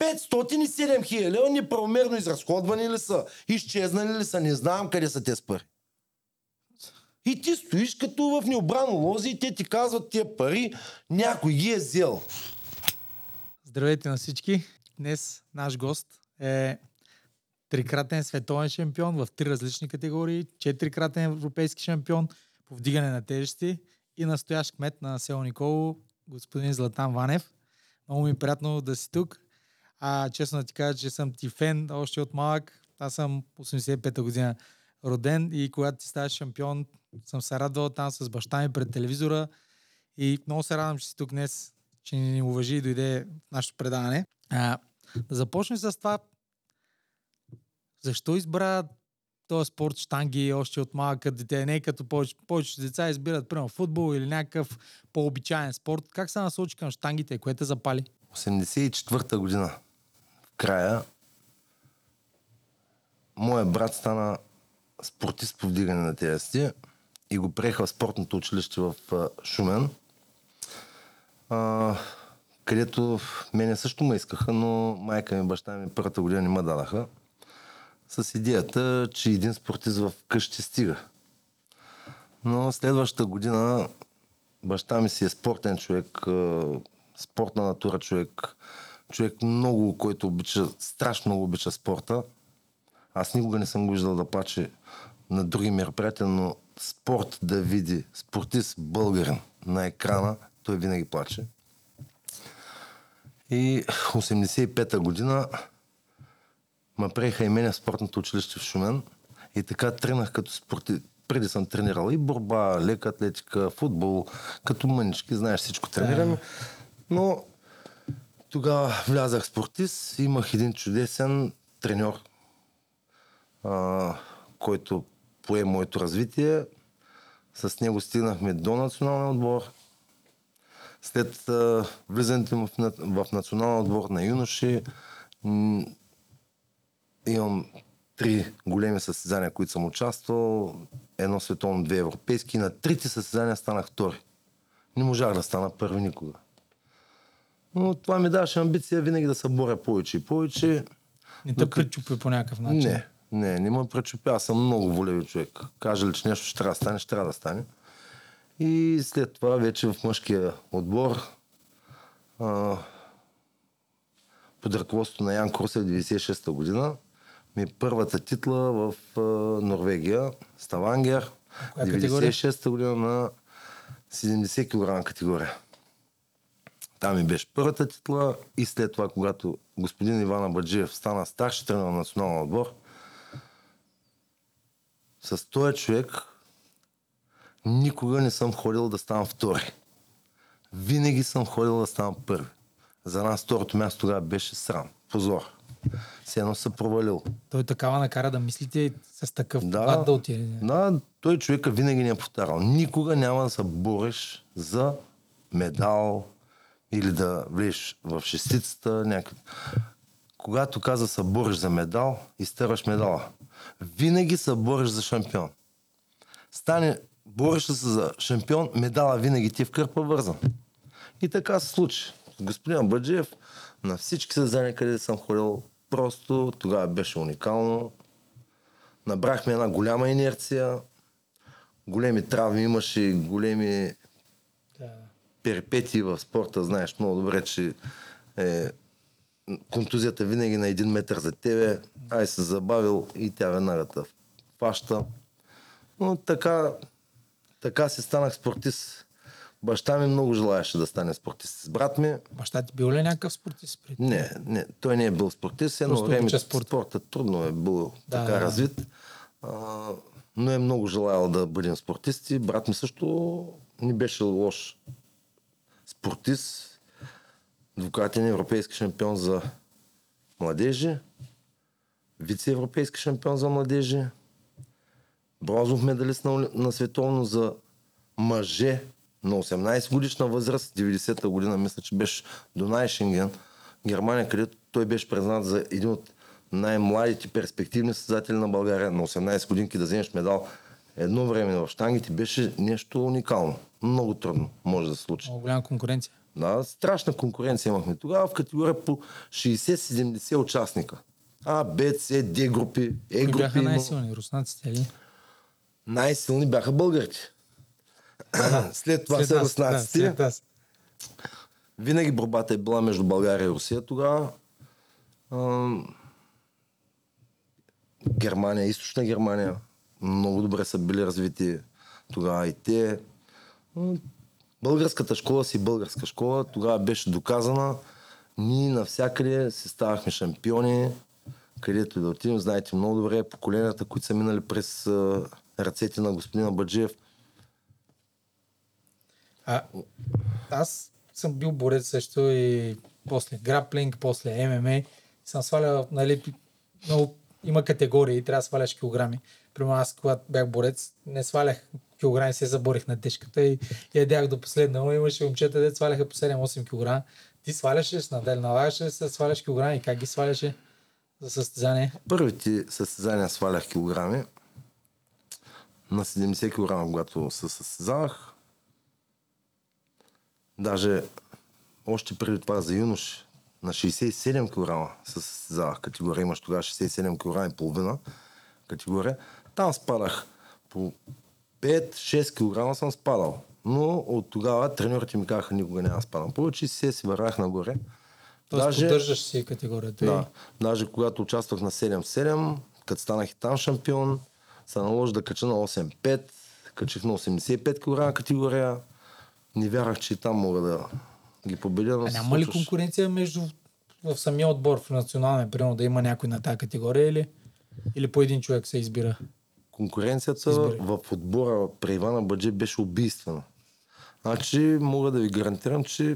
507 хиляди лева неправомерно изразходвани ли са? Изчезнали ли са? Не знам къде са те пари. И ти стоиш като в необрано лози и те ти казват тия пари, някой ги е взел. Здравейте на всички! Днес наш гост е трикратен световен шампион в три различни категории, четирикратен европейски шампион по вдигане на тежести и настоящ кмет на село Николо, господин Златан Ванев. Много ми е приятно да си тук. А, честно ти кажа, че съм ти фен още от малък. Аз съм 85-та година роден и когато ти ставаш шампион, съм се радвал там с баща ми пред телевизора и много се радвам, че си тук днес, че ни уважи и дойде нашето предаване. А, да започнем с това. Защо избра този спорт штанги още от малък дете? Не като повече, повечето деца избират, примерно, футбол или някакъв по-обичаен спорт. Как се насочи към штангите? Кое запали? 84-та година, края, моя брат стана спортист по вдигане на тежести и го приеха в спортното училище в Шумен, където мене също ме искаха, но майка ми баща ми първата година не ме дадаха с идеята, че един спортист в къщи стига. Но следващата година баща ми си е спортен човек, спортна натура човек, човек много, който обича, страшно много обича спорта. Аз никога не съм го виждал да плаче на други мероприятия, но спорт да види, спортист българин на екрана, той винаги плаче. И 85-та година ме приеха и мене в спортното училище в Шумен. И така тренах като спорти... Преди съм тренирал и борба, лека атлетика, футбол, като мънички, знаеш всичко тренирам. Но тогава влязах спортист, имах един чудесен треньор, а, който пое моето развитие. С него стигнахме до националния отбор. След а, влизането му в, в националния отбор на юноши, имам три големи състезания, които съм участвал. Едно световно, две европейски. На трите състезания станах втори. Не можах да стана първи никога. Но това ми даваше амбиция винаги да се боря повече и повече. Не те пречупи по някакъв начин? Не, не, не ме пречупя. Аз съм много волеви човек. Кажа ли, че нещо ще трябва да стане, ще трябва да стане. И след това вече в мъжкия отбор а, под ръководството на Ян Крусев 96-та година ми е първата титла в а, Норвегия, Ставангер, 96-та година на 70 кг категория. Там ми беше първата титла и след това, когато господин Иван Абаджиев стана старши тренер на националния отбор, с този човек никога не съм ходил да ставам втори. Винаги съм ходил да ставам първи. За нас второто място тогава беше срам, позор. Все едно се провалил. Той такава накара да мислите с такъв да, да отиде. Да, той човека винаги ни е повтарял. Никога няма да се бориш за медал или да влезеш в шестицата. Някъде. Когато каза се бориш за медал, изтърваш медала. Винаги се бориш за шампион. Стане, бориш се за шампион, медала винаги ти е в кърпа вързан. И така се случи. Господин Баджиев, на всички създания, къде съм ходил, просто тогава беше уникално. Набрахме една голяма инерция, големи травми имаше, големи. Перипетии в спорта. Знаеш много добре, че е, контузията винаги на един метър за тебе. Ай се забавил и тя веднага те фаща. Но така, така си станах спортист. Баща ми много желаеше да стане спортист с брат ми. Баща ти бил ли някакъв спортист? Преди? Не, не, той не е бил спортист. Едно време спорт. спорта трудно е бил да, така да. развит. А, но е много желаял да бъдем спортисти. Брат ми също не беше лош спортист. Двукратен европейски шампион за младежи. Вице-европейски шампион за младежи. Бронзов медалист на, на световно за мъже на 18 годишна възраст, 90-та година, мисля, че беше до Найшенген, Германия, където той беше признат за един от най-младите перспективни създатели на България на 18 годинки да вземеш медал едно време в штангите беше нещо уникално. Много трудно може да се случи. Много голяма конкуренция. Да, страшна конкуренция имахме тогава в категория по 60-70 участника. А, Б, С, Д групи, Е групи. бяха най-силни? Руснаците ли? Най-силни бяха българите. След това са нас, руснаците. Да, след. Винаги борбата е била между България и Русия тогава. Германия, източна Германия, много добре са били развити тогава и те. Българската школа си българска школа, тогава беше доказана. Ние навсякъде си ставахме шампиони, където и да отидем. Знаете много добре поколенията, които са минали през ръцете на господина Баджиев. А, аз съм бил борец също и после граплинг, после ММА. Съм свалял, нали, много, има категории, трябва да сваляш килограми. Примерно аз, когато бях борец, не свалях килограми, се заборих на тежката и ядях до последно. Имаше момчета, де сваляха по 7-8 кг. Ти сваляш ли, надел, налагаш ли се сваляш килограми? Как ги сваляше за състезание? Първите състезания свалях килограми. На 70 кг, когато се състезавах. Даже още преди това за юнош на 67 кг се състезавах категория. Имаш тогава 67 кг и половина категория. Там спадах по 5-6 кг съм спадал. Но от тогава треньорите ми казаха, никога няма да спадам. Повече се си вървях нагоре. Тоест Даже- поддържаш си категорията. да. Даже когато участвах на 7-7, като станах и там шампион, се наложи да кача на 8-5, качих на 85 кг категория. Не вярвах, че и там мога да ги победя. но А се няма ли конкуренция между в самия отбор в националния, примерно да има някой на тази категория или, или по един човек се избира? Конкуренцията Избери. в отбора при Ивана Баджи беше убийствена. Значи мога да ви гарантирам, че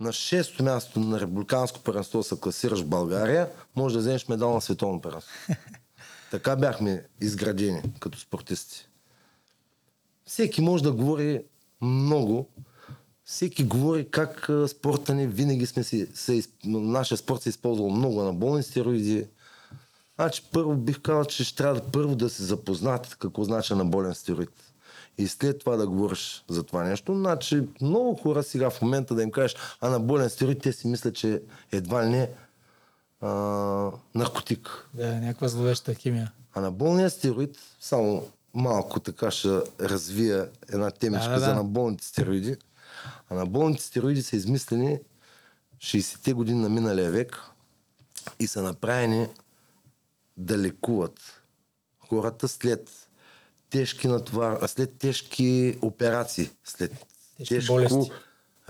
на шесто място на републиканско първенство се класираш в България, може да вземеш медал на световно първенство. така бяхме изградени като спортисти. Всеки може да говори много. Всеки говори как спорта ни винаги сме си, се, нашия спорт се е използвал много на болни стероиди. Значи първо бих казал, че ще трябва да първо да се запознат какво значи на болен стероид. И след това да говориш за това нещо. Значи много хора сега в момента да им кажеш, а на болен стероид те си мислят, че едва ли не а, наркотик. Да, някаква зловеща химия. А на болния стероид, само малко така ще развия една темичка Да, да, да. за наболните стероиди. А на болните стероиди са измислени 60-те години на миналия век и са направени да лекуват хората след тежки натовар, след тежки операции, след Тежки тежко болести.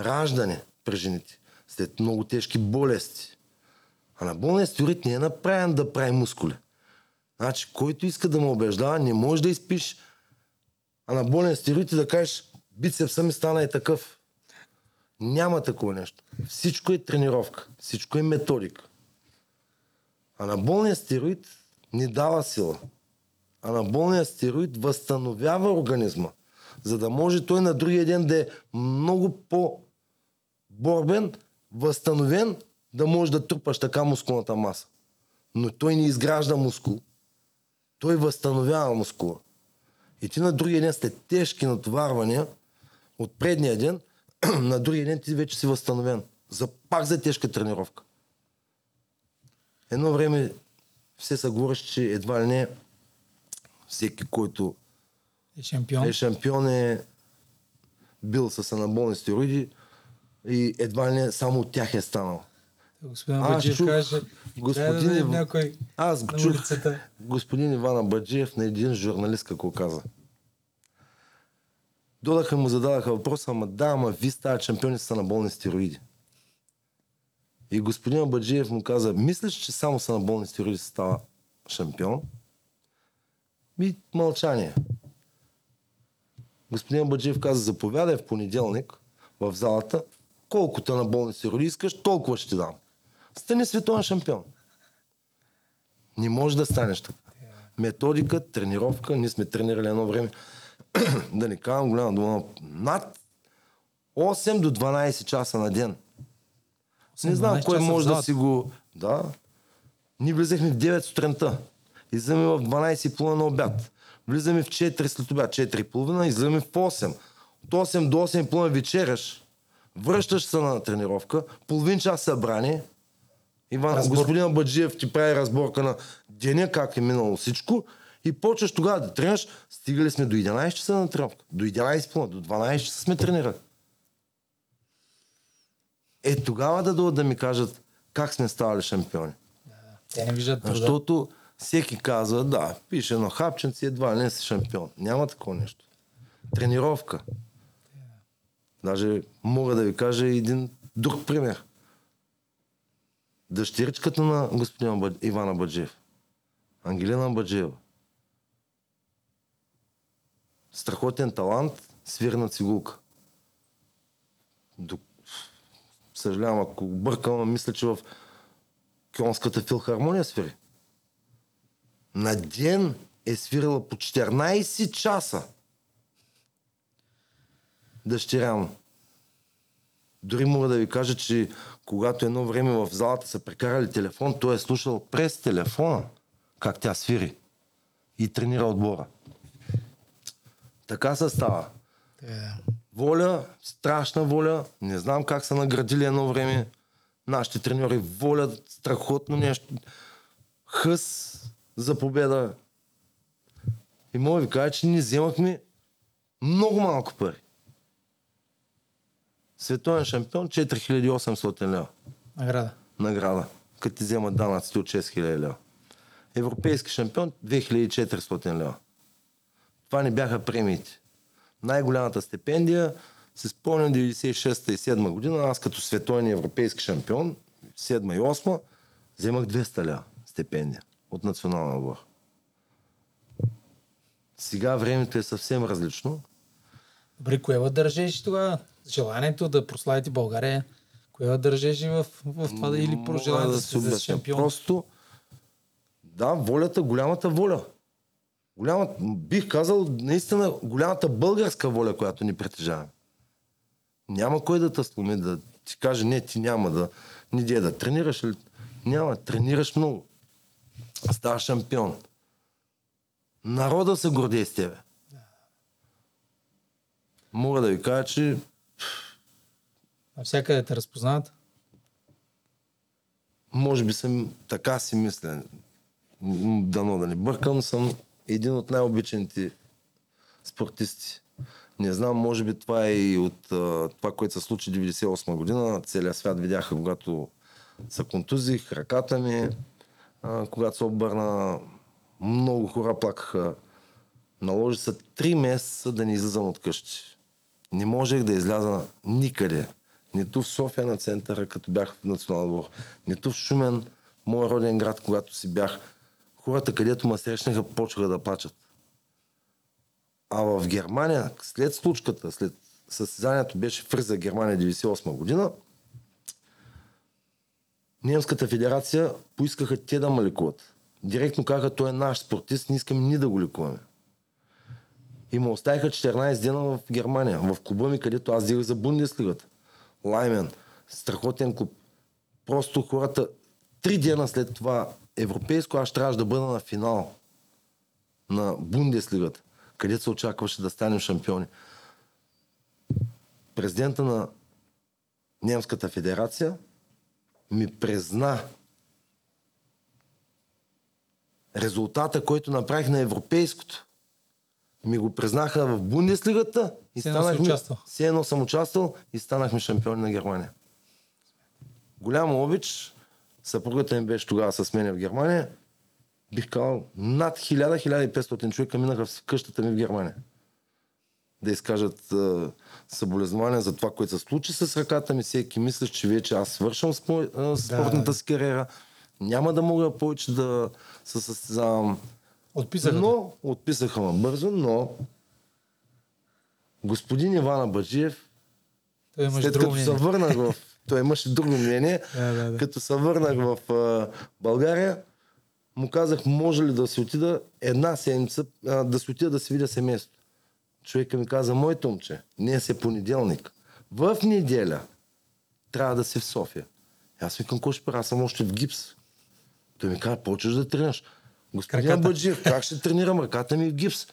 раждане при жените, след много тежки болести. А на болния стероид не е направен да прави мускули. Значи, който иска да ме убеждава, не може да изпиш а на болен стероид и да кажеш бицепса ми стана и такъв. Няма такова нещо. Всичко е тренировка. Всичко е методика. А на болния стероид не дава сила. А на болния стероид възстановява организма, за да може той на другия ден да е много по-борбен, възстановен, да може да трупаш така мускулната маса. Но той не изгражда мускул. Той възстановява мускула. И ти на другия ден след тежки натоварвания от предния ден, на другия ден ти вече си възстановен. За пак за тежка тренировка. Едно време все се говореше, че едва ли не всеки, който Е шампион. е шампион е бил с анаболни стероиди и едва ли не само от тях е станал. Господин Аз Баджиев чух каже, господин да Ив- някой Аз на чух улицата. господин Ивана Баджиев на един журналист какво каза. Додаха му, зададаха въпроса, ама да, ама ви стават шампиони са на болни стероиди. И господин Баджиев му каза, мислиш, че само са на болни стероиди става шампион? И мълчание. Господин Баджиев каза, заповядай в понеделник в залата, колкото на болни стероиди искаш, толкова ще ти дам. Стани световен шампион. Не може да станеш така. Методика, тренировка, ние сме тренирали едно време, да не казвам голяма дума, над 8 до 12 часа на ден. Не знам 12 кой може да си го... Да. Ние влизахме в 9 сутринта. Излизаме в 12.30 на обяд. Влизаме в 4 след обяд, 4.30, излизаме в 8. От 8 до 8.30 вечеряш. Връщаш се на тренировка, половин час събрание, Иван, Разбор. господин Баджиев ти прави разборка на деня, как е минало всичко и почваш тогава да тренираш. Стигали сме до 11 часа на тренировка. До 11 до 12 часа сме тренирали. Е, тогава да дойдат да ми кажат как сме ставали шампиони. Те не виждат труда. Защото всеки казва, да, пише едно хапченце, едва ли не си шампион. Няма такова нещо. Тренировка. Даже мога да ви кажа един друг пример. Дъщеричката на господин Ивана Баджиев. Ангелина Баджиева. Страхотен талант, свирна цигулка. До... Съжалявам, ако бъркам, мисля, че в Кьонската филхармония свири. На ден е свирила по 14 часа. Дъщеря му. Дори мога да ви кажа, че когато едно време в залата са прекарали телефон, той е слушал през телефона как тя свири и тренира отбора. Така се става. Е, Воля, страшна воля. Не знам как са наградили едно време нашите треньори. Воля, страхотно нещо. Хъс за победа. И мога ви кажа, че ние вземахме много малко пари. Световен шампион 4800 лева награда. награда, като ти вземат данъците от 6000 лева. Европейски шампион 2400 лева. Това не бяха премиите. Най-голямата стипендия, се спомням 96-та и 7 година, аз като световен европейски шампион, 7 и 8, вземах 200 лева стипендия от национална отбор. Сега времето е съвсем различно. Добре, кое държеше тогава? Желанието да прославите България, кое държеше в, в това да или Мога пожеланието да се шампион? Просто, да, волята, голямата воля. Голяма, бих казал, наистина голямата българска воля, която ни притежава. Няма кой да те сломи, да ти каже, не, ти няма да, не де да тренираш ли. Няма, тренираш много. Ставаш шампион. Народа се гордее с тебе. Мога да ви кажа, че Навсякъде те разпознават. може би съм така си мисля. Дано да не бъркам, съм един от най-обичаните спортисти. Не знам, може би това е и от това, което се случи 98 година. Целият свят видяха, когато се контузих, ръката ми, когато се обърна, много хора плакаха. Наложи се три месеца да не излизам от къщи. Не можех да изляза никъде. Нито в София на центъра, като бях в национален двор, нито в Шумен, мой роден град, когато си бях. Хората, където ме срещнаха, почнаха да плачат. А в Германия, след случката, след състезанието беше в Германия 98 година, Немската федерация поискаха те да ме лекуват. Директно казаха, той е наш спортист, не искаме ни да го лекуваме. И ме оставиха 14 дена в Германия, в клуба ми, където аз дигах за Бундеслигата. Лаймен, страхотен клуб. Просто хората, три дена след това европейско, аз трябваше да бъда на финал на Бундеслигата, където се очакваше да станем шампиони. Президента на Немската федерация ми призна резултата, който направих на европейското. Ми го признаха в Бундеслигата и станахме... участвал. Все едно съм участвал и станахме шампиони на Германия. Голям обич. Съпругата ми беше тогава с мен в Германия. Бих казал, над 1000-1500 човека минаха в къщата ми в Германия. Да изкажат е, съболезнования за това, което се случи с ръката ми. Всеки мислиш, че вече аз свършвам спо, е, спортната си кариера. Няма да мога повече да се състезавам. Отписаха. Но, отписаха ме бързо, но господин Ивана Баджиев, Той имаш след като се върнах в... Той имаше друго мнение. Да, да, да. Като се върнах в а, България, му казах, може ли да си отида една седмица, а, да си отида да си видя семейство. Човека ми каза, моето момче, днес е понеделник. В неделя трябва да си в София. Аз викам, какво ще правя? Аз съм още в гипс. Той ми каза, почваш да тренираш. Господин Краката. Баджиев, как ще тренирам? Ръката ми е в гипс.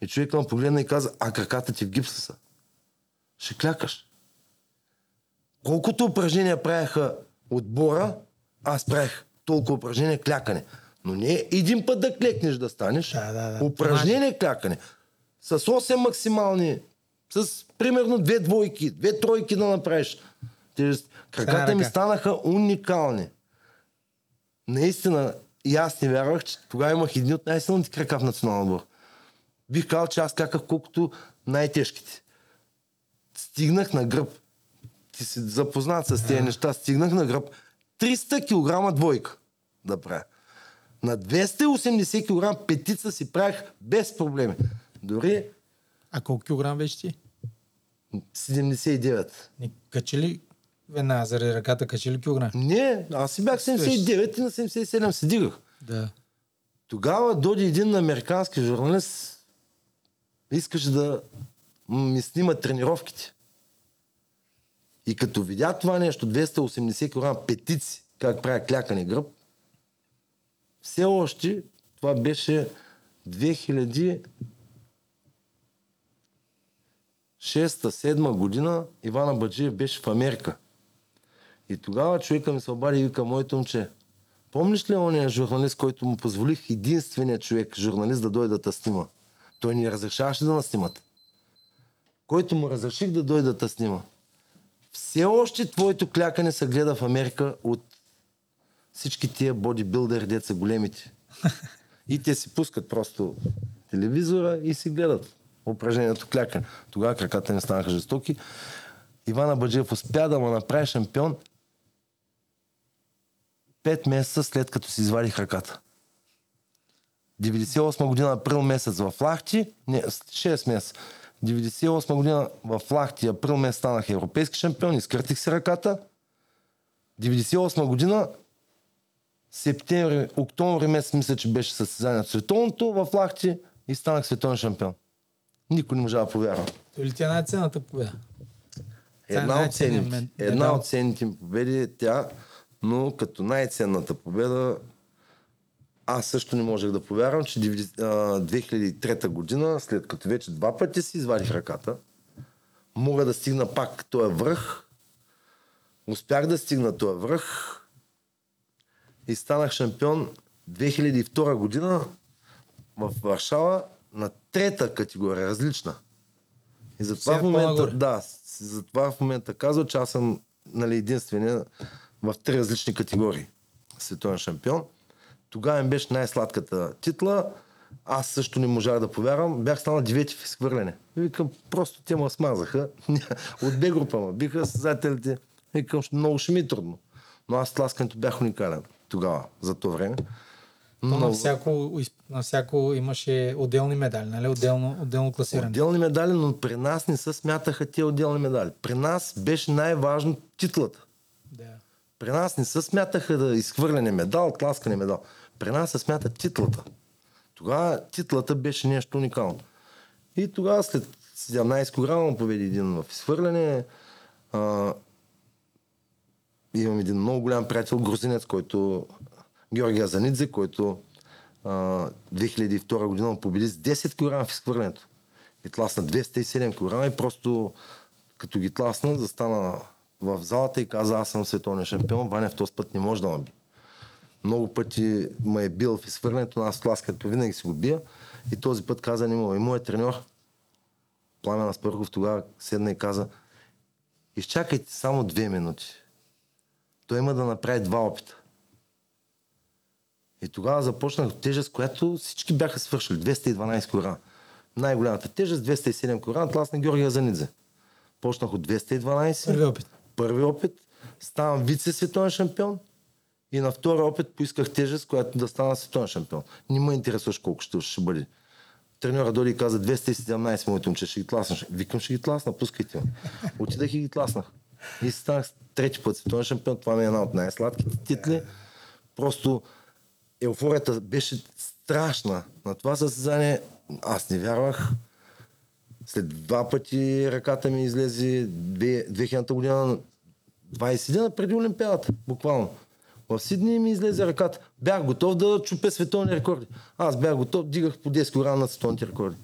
И човек ме погледна и каза, а краката ти в гипса са. Ще клякаш. Колкото упражнения правяха отбора, аз правих толкова упражнения клякане. Но не един път да клекнеш да станеш. Да, да, да. Упражнение клякане. С 8 максимални, с примерно две двойки, две тройки да направиш. Краката ми станаха уникални. Наистина, и аз не вярвах, че тогава имах едни от най-силните крака в националния отбор. Бих казал, че аз кляках колкото най-тежките. Стигнах на гръб. Ти си запознат с тези неща. Стигнах на гръб. 300 кг двойка да правя. На 280 кг петица си правих без проблеми. Дори А колко килограм беше ти? 79. Не качи ли веднага заради ръката, качи ли килограм? Не, аз си бях 79 и на 77 се дигах. Да. Тогава дойде един американски журналист, искаше да ми снима тренировките. И като видя това нещо, 280 кг петици, как правя клякане гръб, все още това беше 2000 6-7 година Ивана Баджиев беше в Америка. И тогава човека ми се обади и вика, моето момче, помниш ли ония журналист, който му позволих единствения човек, журналист, да дойде да снима? Той ни разрешаваше да наснимат. Който му разреших да дойде да снима. Все още твоето клякане се гледа в Америка от всички тия бодибилдери, деца големите. И те си пускат просто телевизора и си гледат упражнението клякане. Тогава краката не станаха жестоки. Ивана Баджиев успя да му направи шампион пет месеца след като си извадих ръката. 98 година април месец в Лахти, не, 6 месеца. 98 година в Лахти, април месец станах европейски шампион, изкъртих си ръката. 98 година, септември, октомври месец, мисля, че беше състезание от световното в Лахти и станах световен шампион. Никой не можа да повярва. То ли ти е най-ценната победа? Е Една от, ценните, мен- една от ценните победи е тя, но като най-ценната победа аз също не можех да повярвам, че 90 а, 2003 година, след като вече два пъти си извадих ръката, мога да стигна пак този връх. Успях да стигна този връх и станах шампион 2002 година в Варшава на трета категория, различна. И затова в момента, да, затова в момента казва, че аз съм нали, единствения в три различни категории световен шампион. Тогава им беше най-сладката титла. Аз също не можах да повярвам. Бях станал девети в изхвърляне. Викам, просто те ме смазаха. От Б група ме биха създателите. Викам, «Ще- много ще ми е трудно. Но аз тласкането бях уникален тогава, за това време. То на, всяко, на всяко имаше отделни медали, нали? Отделно, отделно класиране. Отделни медали, но при нас не се смятаха тези отделни медали. При нас беше най-важно титлата. Да. При нас не се смятаха да изхвърляне медал, тласкане медал. При нас се смята титлата. Тогава титлата беше нещо уникално. И тогава след 17 кг победи един в изхвърляне. Имам един много голям приятел, грузинец, който Георгия Занидзе, който а, 2002 година победи с 10 кг в изхвърлянето. И тласна 207 кг и просто като ги тласна, застана в залата и каза, аз съм световен шампион, Ваня в този път не може да ме би. Много пъти ме е бил в изхвърлянето, аз тласкането винаги си го бия. И този път каза, не мога. И моят треньор, Пламен Аспархов, тогава седна и каза, изчакайте само две минути. Той има да направи два опита. И тогава започнах тежест, която всички бяха свършили. 212 кг. Най-голямата тежест, 207 кг, тлас на Георгия Занидзе. Почнах от 212. Първи опит. Първи опит. Ставам вице-световен шампион. И на втори опит поисках тежест, която да стана световен шампион. Не ме интересуваш колко ще, ще бъде. Треньора дойде и каза 217 моето момче, ще ги тласнаш. Викам, ще ги тласна, пускайте ме. Отидах и ги тласнах. И станах трети път световен шампион. Това ми е една от най-сладките титли. Просто еуфорията беше страшна. На това състезание аз не вярвах. След два пъти ръката ми излезе 2000 година, 20 дена преди Олимпиадата, буквално. В Сидни ми излезе ръката. Бях готов да чупя световни рекорди. Аз бях готов, дигах по 10 кг на световните рекорди.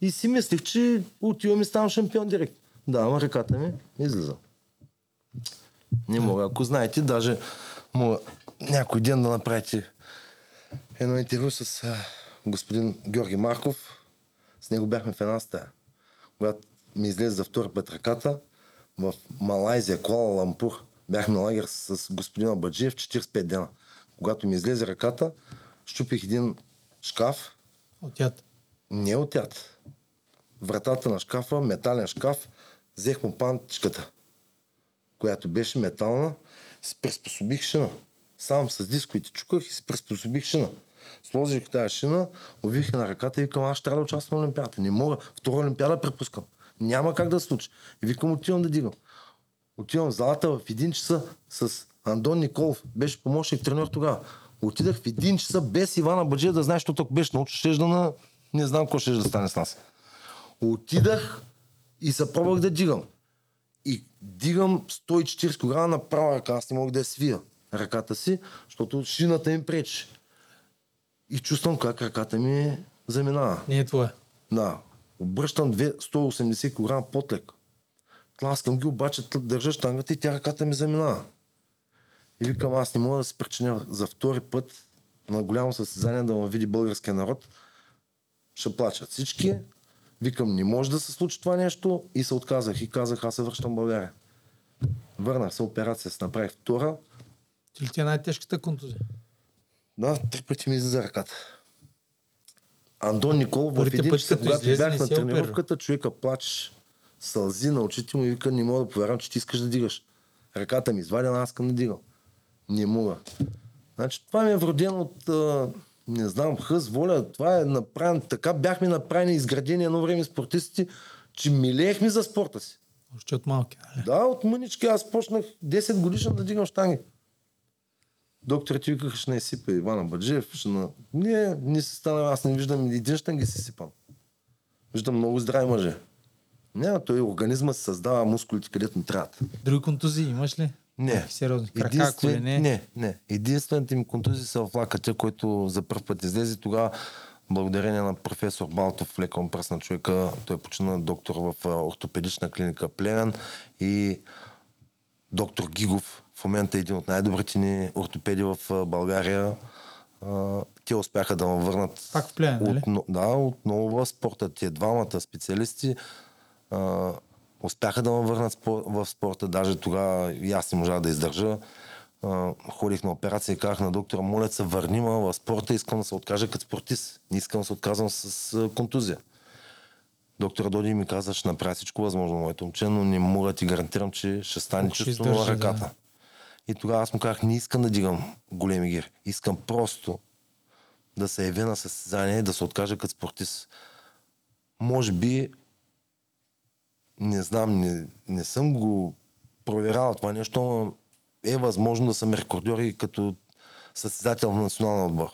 И си мислих, че отивам и ставам шампион директ. Да, ама ръката ми излиза. Не мога. Ако знаете, даже мога някой ден да направите едно интервю с господин Георги Марков. С него бяхме в една стая. Когато ми излезе за втори път ръката, в Малайзия, Куала Лампур, бяхме на лагер с господин Абаджиев 45 дена. Когато ми излезе ръката, щупих един шкаф, От яд. не от яд. Вратата на шкафа, метален шкаф, взех му пантичката, която беше метална, си приспособих шина. Сам с дисковите чуках и си приспособих шина. Сложих тази шина, увих на ръката и викам, аз трябва да участвам в Олимпиадата. Не мога. Втора Олимпиада препускам. Няма как да случи. И викам, отивам да дигам. Отивам в залата в един часа с Андон Николов. Беше помощник тренер тогава. Отидах в един часа без Ивана Баджия да знаеш, защото ако беше научил, ще да на... Не знам какво ще да стане с нас. Отидах и се пробвах да дигам. И дигам 140 кг на права ръка. Аз не мога да я свия ръката си, защото шината ми пречи. И чувствам как ръката ми заминава. Не е твоя. Да. Обръщам две 180 кг подлек. Тласкам ги, обаче държа штангата и тя ръката ми заминава. И викам, аз не мога да се причиня за втори път на голямо състезание да ме види българския народ. Ще плачат всички. Викам, не може да се случи това нещо и се отказах и казах, аз се връщам в България. Върнах се, операция се направих втора. Ти ли ти е най-тежката контузия? Да, три пъти ми излезе ръката. Андон Никол в един като когато бях на е тренировката, човека плачеш, сълзи на очите му и вика, не мога да повярвам, че ти искаш да дигаш. Ръката ми извадена, аз искам да дигам. Не мога. Значи това ми е вродено от, а, не знам, хъс, воля. Това е направено, така бяхме направени, изградени едно време спортистите, че милеехме за спорта си. Още от малки, нали? Да, от мънички аз почнах 10 годишен да дигам штанги. Докторите викаха, ще не изсипа Ивана Баджиев. Ще на... Не, не се стана, аз не виждам един щанги си сипам. Виждам много здрави мъже. Няма, той организма се създава мускулите, където не трябват. Други контузии имаш ли? Не. Сериозни. Крака, Единствен- колене. Не, не. Единствените ми контузии са в лакътя, който за първ път излезе. Тогава, благодарение на професор Балтов, леком пръст на човека, той почина доктор в ортопедична клиника Плевен и доктор Гигов, в момента е един от най-добрите ни ортопеди в България. Те успяха да ме върнат Пак в Плевен, нали? Отно, да, отново в спорта. Тия двамата специалисти а, успяха да ме върнат в спорта. Даже тогава и аз не можах да издържа. А, ходих на операция и казах на доктора, моля се, върни ме в спорта, искам да се откажа като спортист. Не искам да се отказвам с контузия. Доктора Доди ми каза, ще направя всичко възможно, моето момче, но не мога да ти гарантирам, че ще стане чувство на ръката. да. И тогава аз му казах, не искам да дигам големи гири. Искам просто да се явя на състезание да се откажа като спортист. Може би, не знам, не, не съм го проверявал това нещо, но е възможно да съм рекордьор и като състезател в националния отбор.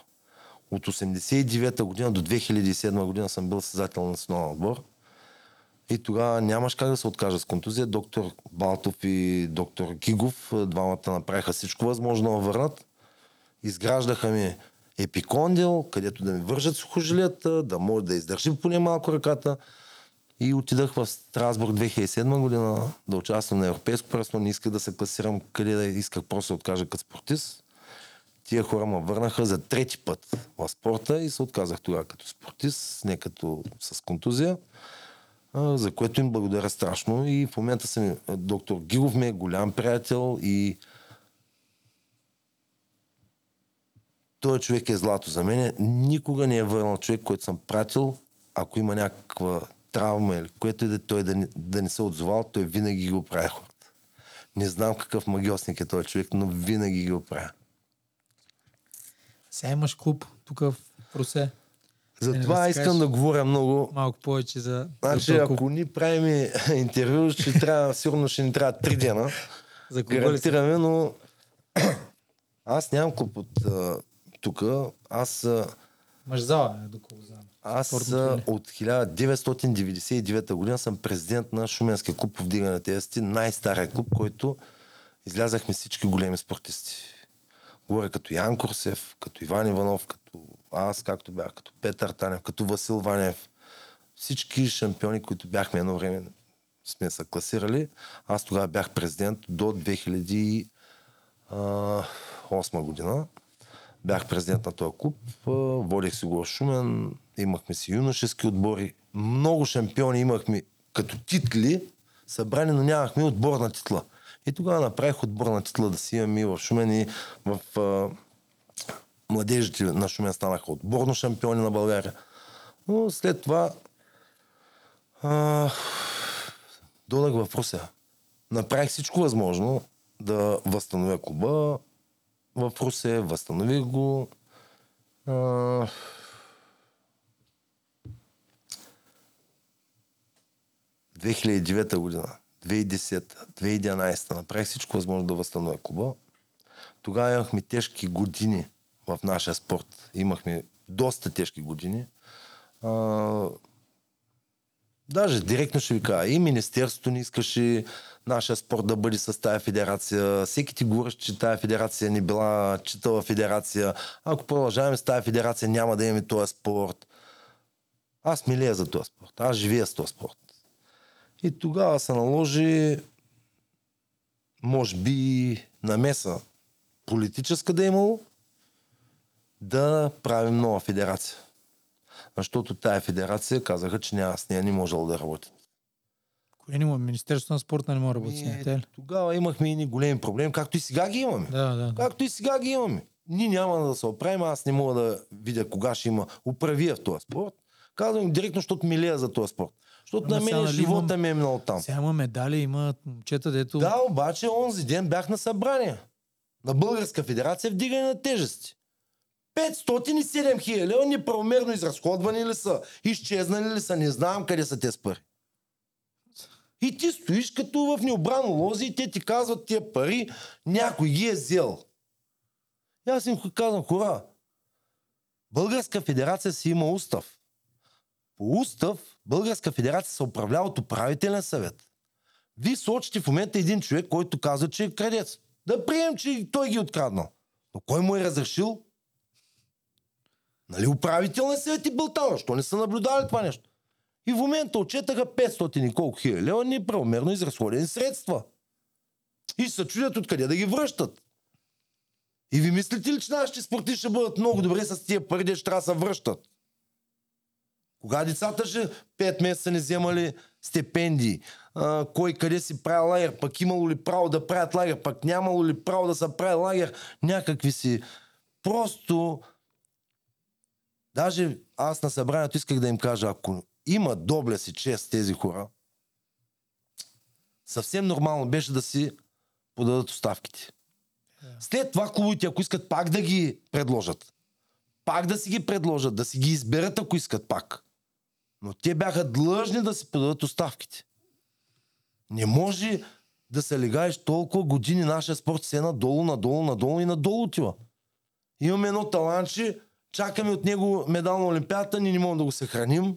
От 89-та година до 2007 година съм бил състезател на националния отбор. И тогава нямаш как да се откажа с контузия. Доктор Балтов и доктор Гигов, двамата направиха всичко възможно да върнат. Изграждаха ми епикондил, където да ми вържат сухожилията, да може да издържи поне малко ръката. И отидах в Страсбург 2007 година да участвам на европейско първенство. Не исках да се класирам къде да исках просто да откажа като спортист. Тия хора ме върнаха за трети път в спорта и се отказах тогава като спортист, не като с контузия, за което им благодаря страшно. И в момента съм, доктор Гилов ми е голям приятел и той човек е злато за мен. Никога не е върнал човек, който съм пратил, ако има някаква травма или което и да той да не, да не се отзовал, той винаги го прави хората. Не знам какъв магиосник е този човек, но винаги го прави. Сега имаш клуб тук в Русе. Затова искам да говоря много. Малко повече за Значи, за ако ни правим интервю, ще трябва, сигурно ще ни трябва три дена. За? Гарантираме, но аз нямам клуб от тук. Аз, Имаш зала, е, доколко знам. Аз от 1999 година съм президент на Шуменския клуб по вдигане на тести, най-стария клуб, който излязахме всички големи спортисти. Говоря като Ян Курсев, като Иван Иванов, като аз, както бях, като Петър Танев, като Васил Ванев. Всички шампиони, които бяхме едно време, сме се класирали. Аз тогава бях президент до 2008 година. Бях президент на този клуб, водих си го в Шумен, имахме си юношески отбори, много шампиони имахме като титли, събрани, но нямахме отборна титла. И тогава направих отборна титла да си имам и в Шумен и в а, младежите на Шумен станаха отборно шампиони на България. Но след това а, додах в Русия. Направих всичко възможно да възстановя клуба в Русия, възстанових го. А, 2009 година, 2010, 2011 направих всичко възможно да възстановя клуба. Тогава имахме тежки години в нашия спорт. Имахме доста тежки години. А, даже директно ще ви кажа, и Министерството не искаше нашия спорт да бъде с тази федерация. Всеки ти говориш, че тази федерация не била читала федерация. Ако продължаваме с тази федерация, няма да имаме този спорт. Аз милея за този спорт. Аз живея с този спорт. И тогава се наложи, може би, намеса политическа да е имало, да правим нова федерация. Защото тая федерация казаха, че няма с нея не можел да работи. Кое няма? Министерството на спорта не може да работи с Е, нея. тогава имахме и големи проблеми, както и сега ги имаме. Да, да. да. Както и сега ги имаме. Ние няма да се оправим, аз не мога да видя кога ще има управия в този спорт. Казвам директно, защото милея за този спорт. Защото Ама на мен нали, живота имам- ми е минал там. Сега има медали, има момчета, дето... Да, обаче онзи ден бях на събрание на Българска федерация вдигане на тежести. 507 хиляди лева неправомерно изразходвани ли са, изчезнали ли са, не знам къде са те пари. И ти стоиш като в необрано лози и те ти казват тия пари, някой ги е взел. И аз им казвам, хора, Българска федерация си има устав. По устав Българска федерация се управлява от управителен съвет. Вие сочите в момента един човек, който казва, че е крадец. Да приемем, че той ги е откраднал. Но кой му е разрешил? Нали управителният съвет и бил там, защо не са наблюдали това нещо? И в момента отчетаха 500 и колко хиляди лева неправомерно изразходени средства. И се чудят откъде да ги връщат. И ви мислите ли, че нашите спортисти ще бъдат много добре с тия пари, де ще трябва да се връщат? Кога децата ще 5 месеца не вземали стипендии? А, кой къде си прави лагер? Пък имало ли право да правят лагер? Пък нямало ли право да се прави лагер? Някакви си... Просто... Даже аз на събранието исках да им кажа, ако има доблест и чест тези хора, съвсем нормално беше да си подадат оставките. След това клубите, ако искат пак да ги предложат, пак да си ги предложат, да си ги изберат, ако искат пак. Но те бяха длъжни да си подадат оставките. Не може да се легаеш толкова години нашия спорт се надолу, надолу, надолу и надолу отива. Имаме едно таланче, чакаме от него медал на Олимпиадата, ние не можем да го съхраним.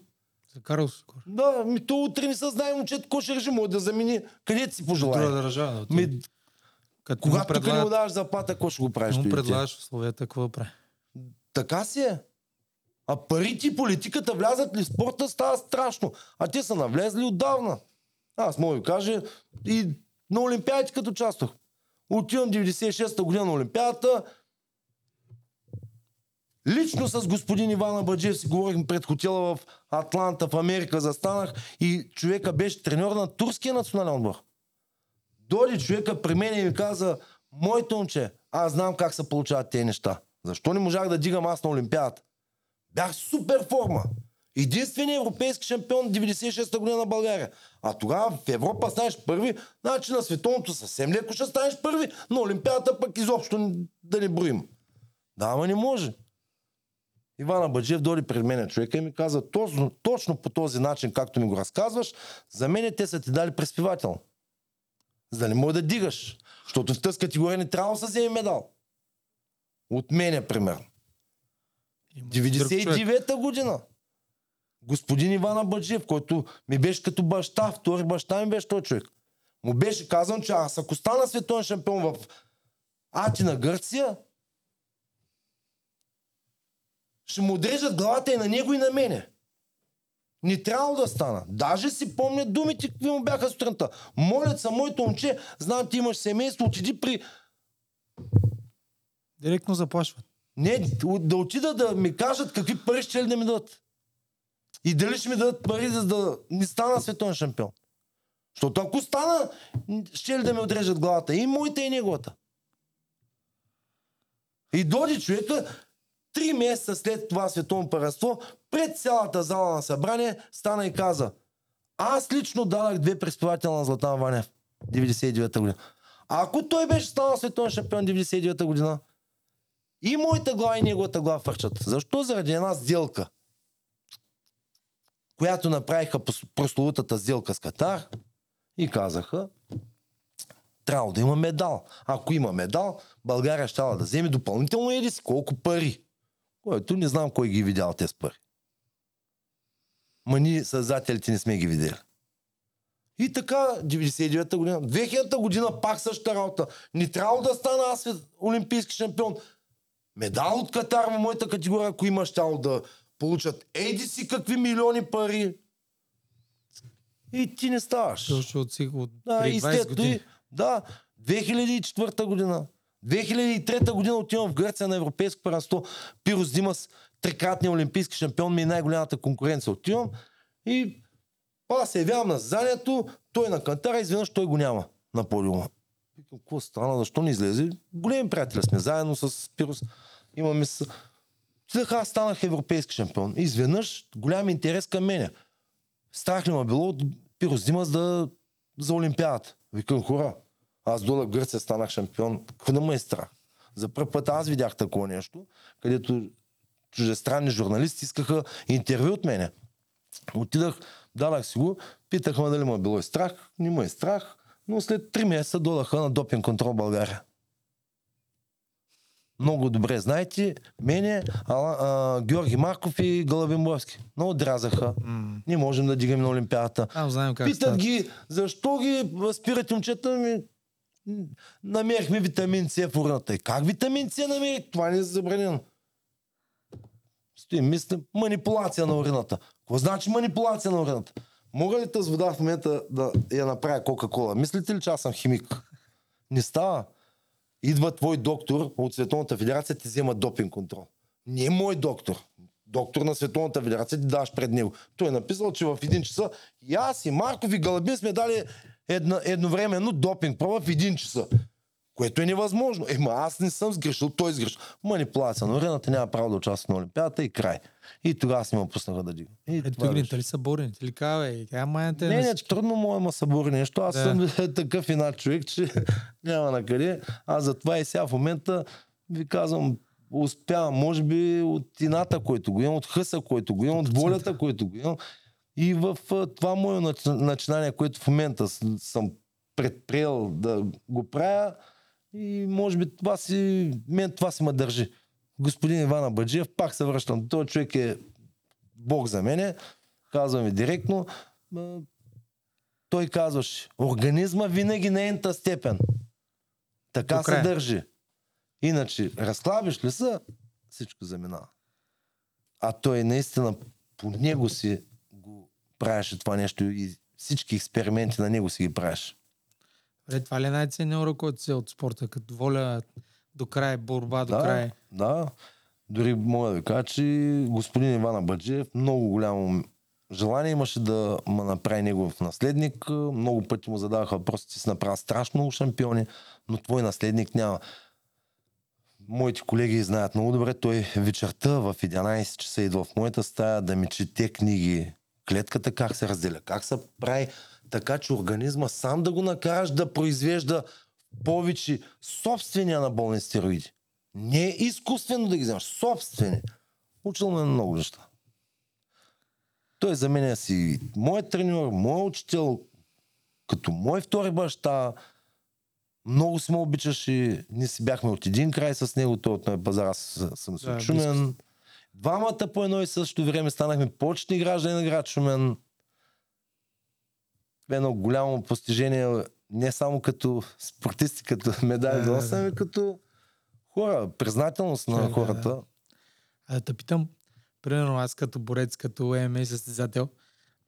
За Карлос скоро. Да, ми то утре не се знае момчето, какво ще режим, може да замени където си пожелае. Друга държава да. Ми, Като когато тук не му предлагат, даваш заплата, какво ще го правиш? му предлагаш условията, какво прави? Така си е. А парите и политиката влязат ли в спорта, става страшно. А те са навлезли отдавна. Аз мога да кажа и на Олимпиадите като участвах. Отивам 96-та година на Олимпиадата. Лично с господин Иван Абаджиев си говорихме пред хотела в Атланта, в Америка, застанах и човека беше треньор на турския национален отбор. Дойде човека при мен и ми каза, моето момче, аз знам как се получават тези неща. Защо не можах да дигам аз на Олимпиадата? Бях супер форма. Единственият европейски шампион 96-та година на България. А тогава в Европа станеш първи, значи на световното съвсем леко ще станеш първи, на Олимпиадата пък изобщо да не броим. Да, ама не може. Иван Абаджиев дойде пред мен човека и ми каза точно, точно по този начин, както ми го разказваш, за мен те са ти дали преспивател. За да не може да дигаш. Защото в тази категория не трябва да се вземе медал. От мене, примерно. Има друг човек. 99-та година. Господин Иван Абаджиев, който ми беше като баща, втори баща ми беше този човек. Му беше казан, че аз ако стана световен шампион в Атина, Гърция, ще му отрежат главата и на него и на мене. Не трябвало да стана. Даже си помня думите, какви му бяха сутринта. Моля се, моето момче, знам, ти имаш семейство, отиди при... Директно заплашват. Не, да отида да ми кажат какви пари ще ли да ми дадат. И дали ще ми дадат пари, за да не стана световен шампион. Защото ако стана, ще ли да ми отрежат главата? И моята, и неговата. И доди човека, три месеца след това световно първенство, пред цялата зала на събрание, стана и каза, аз лично дадах две преспевател на Златан Ванев, 99-та година. Ако той беше станал световен шампион 99-та година, и моята глава и неговата глава фърчат. Защо? Заради една сделка, която направиха прословутата сделка с Катар и казаха, трябва да има медал. Ако има медал, България ще да вземе допълнително си колко пари. Което не знам кой ги е видял тези пари. Ма ние създателите не сме ги видели. И така, 99-та година, 2000-та година пак същата работа. Не трябва да стана аз олимпийски шампион. Медал от Катар в моята категория, ако има щало да получат еди си какви милиони пари. И ти не ставаш. Точно от, от да, и след години. Да, 2004 година. 2003 година отивам в Гърция на Европейско първенство. Пирос Димас, трикратния олимпийски шампион, ми е най-голямата конкуренция. Отивам и аз се явявам на заданието, той на кантара, изведнъж той го няма на подиума. Викам, какво стана, защо не излезе? Големи приятели сме, заедно с Пирос. Имаме с... Отидах, аз станах европейски шампион. Изведнъж голям интерес към мене. Страх ли ме било от Пирос Димас да... за Олимпиадата. Викам, хора, аз дола в Гърция станах шампион. Какво да ме е страх? За първ път аз видях такова нещо, където чужестранни журналисти искаха интервю от мене. Отидах, дадах си го, питаха ме дали му е било и страх. Не му е страх, но след три месеца додаха на допинг контрол България. Много добре знаете, мене, а, а, Георги Марков и Галабин Борски. Много дрязаха. Mm. Не можем да дигаме на Олимпиадата. А, знаем как Питат ги, защо ги спирате момчета ми? Намерихме витамин С в урната. И как витамин С намерих? Това не е забранено. Стоим, мислим, манипулация на урината. Какво значи манипулация на урината? Мога ли тази вода в момента да я направя Кока-Кола? Мислите ли, че аз съм химик? Не става. Идва твой доктор от Световната федерация, ти взема допинг контрол. Не е мой доктор. Доктор на Световната федерация ти даваш пред него. Той е написал, че в един часа и аз и Марков и Галабин сме дали една, едновременно допинг проба в един часа. Което е невъзможно. Ема аз не съм сгрешил, той е сгрешил. Манипулация на урената няма право да участва на Олимпиадата и край. И тогава си ме пуснаха да дига. И Ето ги, ли са борени? Или кава, тя майната е Не, не, трудно му е, ма са борени нещо. Аз да. съм такъв над човек, че няма на къде. Аз затова и сега в момента ви казвам, успявам, може би от ината, който го имам, от хъса, който го имам, от волята, който го имам. И в това мое начинание, което в момента съм предприел да го правя, и може би това си, мен това си ме държи. Господин Иван Абаджиев, пак се връщам. Той човек е Бог за мене. Казвам ви директно. Той казваше, организма винаги на ента степен. Така се държи. Иначе, разклабиш ли се, всичко заминава. А той наистина по него си го правеше това нещо и всички експерименти на него си ги правеше. Е, това ли е най-ценният урок, който си от спорта? Като воля до край, борба до да, край? Да, дори мога да ви кажа, че господин Иван Абаджиев много голямо желание имаше да ме направи негов наследник. Много пъти му задаваха въпроси, че си направя страшно много шампиони, но твой наследник няма. Моите колеги знаят много добре, той вечерта в 11 часа идва в моята стая да ми чете книги. Клетката как се разделя, как се прави така че организма сам да го накараш да произвежда повече собствени анаболни стероиди. Не изкуствено да ги вземаш, собствени. Учил ме много неща. Той за мен е си моят треньор, моят учител, като мой втори баща. Много си ме обичаше. Ние си бяхме от един край с него, той от Нови пазар, аз съм си Шумен. Двамата по едно и също време станахме почетни граждани на град Шумен едно голямо постижение не само като спортисти, като медали да носим, ами като хора, признателност на да, хората. Да. А да те питам, примерно аз като борец, като ММА състезател,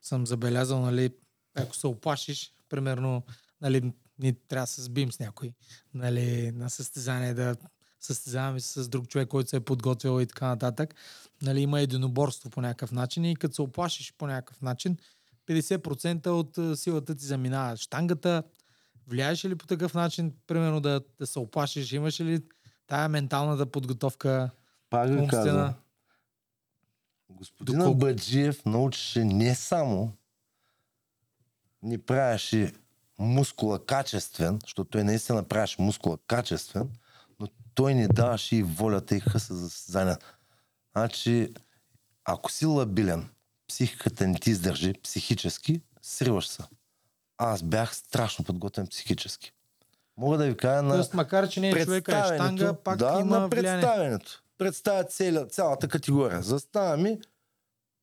съм забелязал, нали, ако се оплашиш, примерно, нали, ние трябва да се сбим с някой нали, на състезание, да състезаваме с друг човек, който се е подготвил и така нататък. Нали, има единоборство по някакъв начин и като се оплашиш по някакъв начин, 50% от силата ти заминава. Штангата, влияеш ли по такъв начин, примерно да, да се оплашиш? Имаш ли тая менталната подготовка Пак ви казвам, Господин Доколко- Абаджиев научеше не само ни правеше мускула качествен, защото той наистина правеше мускула качествен, но той ни даваше и волята и хъса за състезания. Значи, ако си лабилен, психиката не ти издържи психически, сриваш се. Аз бях страшно подготвен психически. Мога да ви кажа на Тоест, макар, че не е човека е штанга, пак да, има на представянето. Представя целя, цялата категория. Застава ми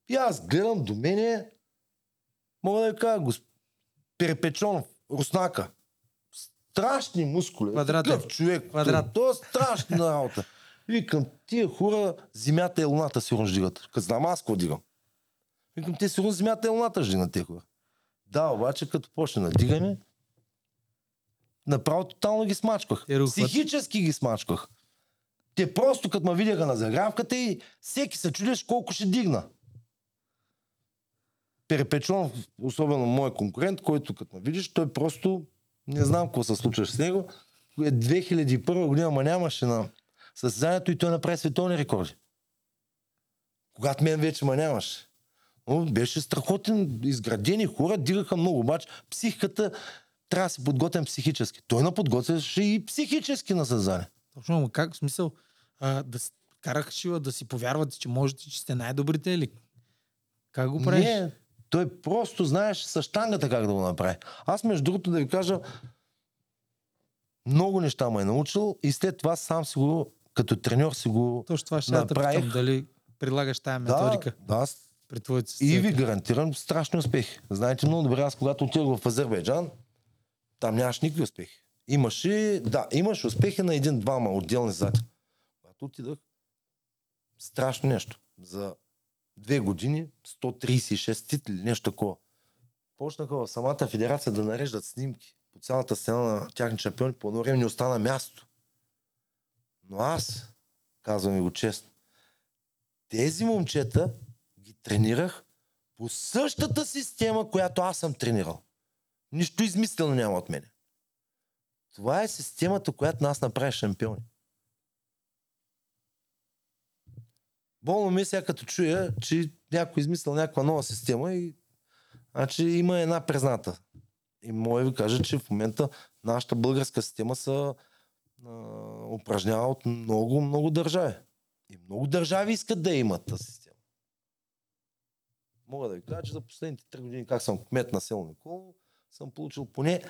и аз гледам до мене, мога да ви кажа, госп... Перепечонов, Руснака. Страшни мускули. Квадратен. Човек. Квадрат. То, то е страшна работа. Викам, тия хора, земята и луната сигурно ще дигат. Като знам аз какво дигам. Викам, те сигурно земята и луната тия хора. Да, обаче като почне на дигане, направо тотално ги смачках. Рухват. Психически ги смачках. Те просто като ме видяха на загравката и всеки се чудеше колко ще дигна. Перепечон, особено мой конкурент, който като ме видиш, той просто не знам какво се случва с него. Е 2001 година, ма нямаше на състезанието и той направи световни рекорди. Когато мен вече ма нямаше. Но беше страхотен, изградени хора, дигаха много, обаче психиката трябва да се подготвям психически. Той на подготвяше и психически на състезание. Точно, ама как в смисъл а, да карах шива да си повярвате, че можете, че сте най-добрите или как го правиш? Не, той просто знаеш с штангата как да го направи. Аз между другото да ви кажа, много неща ме е научил и след това сам си го, като треньор си го Точно това ще направих. питам, дали прилагаш тая да, методика да, аз при твоите и ви гарантирам страшни успехи. Знаете много добре, аз когато отидох в Азербайджан, там нямаш никакви успехи. Имаше, да, имаш успехи на един-двама отделни зати. Когато отидах, страшно нещо. За две години 136 титли, нещо такова. Почнаха в самата федерация да нареждат снимки по цялата стена на тяхни шампиони. По едно време не остана място. Но аз, казвам ви го честно, тези момчета тренирах по същата система, която аз съм тренирал. Нищо измислено няма от мене. Това е системата, която нас направи шампиони. Болно ми е сега като чуя, че някой измислил някаква нова система и значи има една призната. И мога ви кажа, че в момента нашата българска система се упражнява от много, много държави. И много държави искат да имат тази. Мога да ви кажа, че за последните 3 години, как съм кмет на село Николо, съм получил поне,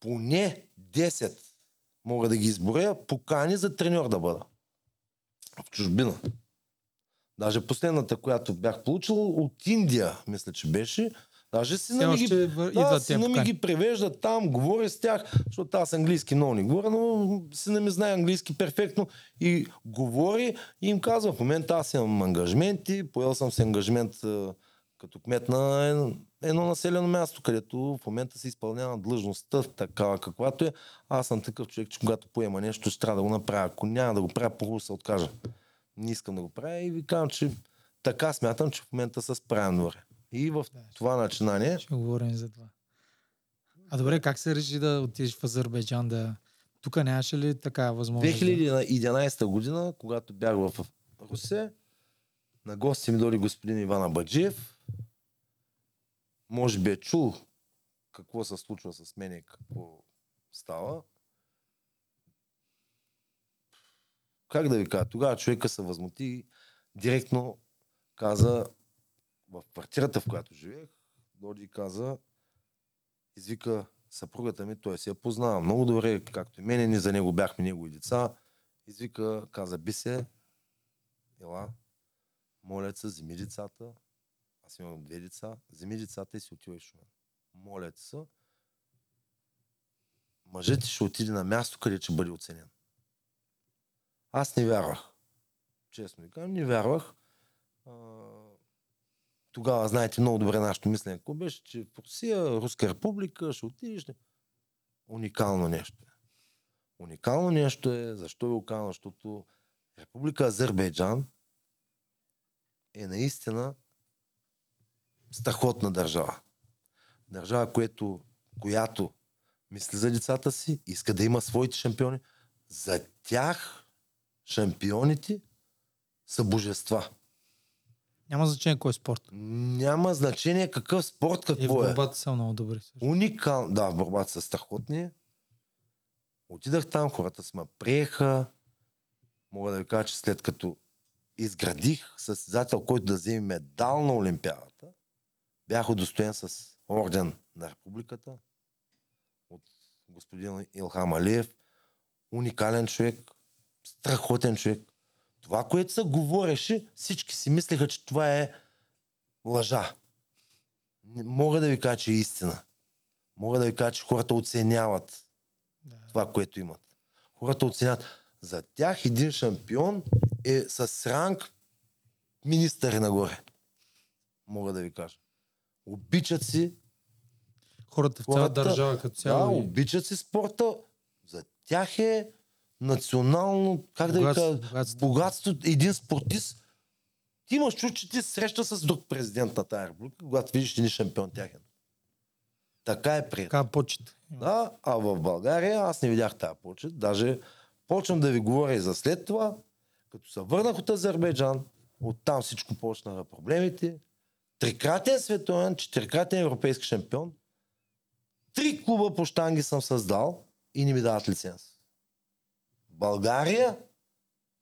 поне 10, мога да ги изборя, покани за треньор да бъда. В чужбина. Даже последната, която бях получил от Индия, мисля, че беше. Даже си Все ми ги вър- да, сина ми ги превежда там, говоря с тях, защото аз английски много не говоря, но сина ми знае английски перфектно и говори и им казва, в момента аз имам ангажменти, поел съм се ангажмент като кмет на едно, едно населено място, където в момента се изпълнява длъжността такава каквато е. Аз съм такъв човек, че когато поема нещо, ще трябва да го направя. Ако няма да го правя, по се откажа. Не искам да го правя и ви казвам, че така смятам, че в момента се справям добре. И в това начинание Ще говорим за това. А добре, как се реши да отидеш в Азербайджан да... Тук нямаше ли така възможност? да- 2011 година, когато бях в Русе, на гости ми дойде господин Иван Абаджиев. Може би е чул какво се случва с мен и какво става. Как да ви кажа, тогава човека се възмути директно каза в квартирата, в която живеех, дойде и каза, извика съпругата ми, той се я познава много добре, както и мене, ние за него бяхме негови деца. Извика, каза, би се, ела, моля се, вземи децата. Аз имам две деца, вземи децата и си отиваш. Моля се, мъжът ще отиде на място, къде ще бъде оценен. Аз не вярвах. Честно ви казвам, не вярвах. Тогава, знаете много добре нашето мислене, какво беше, че в Русия, Руска република, ще отидеш. Уникално нещо е. Уникално нещо е, защо е уникално? Защото Република Азербайджан е наистина страхотна държава. Държава, което, която мисли за децата си, иска да има своите шампиони. За тях шампионите са божества. Няма значение кой е спорт. Няма значение какъв спорт, И в какво е. борбата са много добри. също. Уникал... Да, в борбата са страхотни. Отидах там, хората се ме приеха. Мога да ви кажа, че след като изградих състезател, който да вземе медал на Олимпиадата, бях удостоен с орден на републиката от господин Илхам Алиев. Уникален човек, страхотен човек. Това, което се говореше, всички си мислеха, че това е лъжа. Мога да ви кажа, че е истина. Мога да ви кажа, че хората оценяват Да. това, което имат. Хората оценяват. За тях един шампион е с ранг министър нагоре. Мога да ви кажа. Обичат си, Хората в цяла Хората- държава като да, цяло. и- обичат си спорта. За тях е национално, как да ви кажа, богатство. богатство. Един спортист. Ти имаш чувство, че ти среща с друг президент на тази република, когато видиш един шампион тяхен. Така е приятно. Така почет. Да, а в България аз не видях тази почет. Даже почвам да ви говоря и за след това. Като се върнах от Азербайджан, оттам всичко почнаха проблемите. Трикратен световен, четирикратен европейски шампион. Три клуба по штанги съм създал и не ми дават лиценз. България,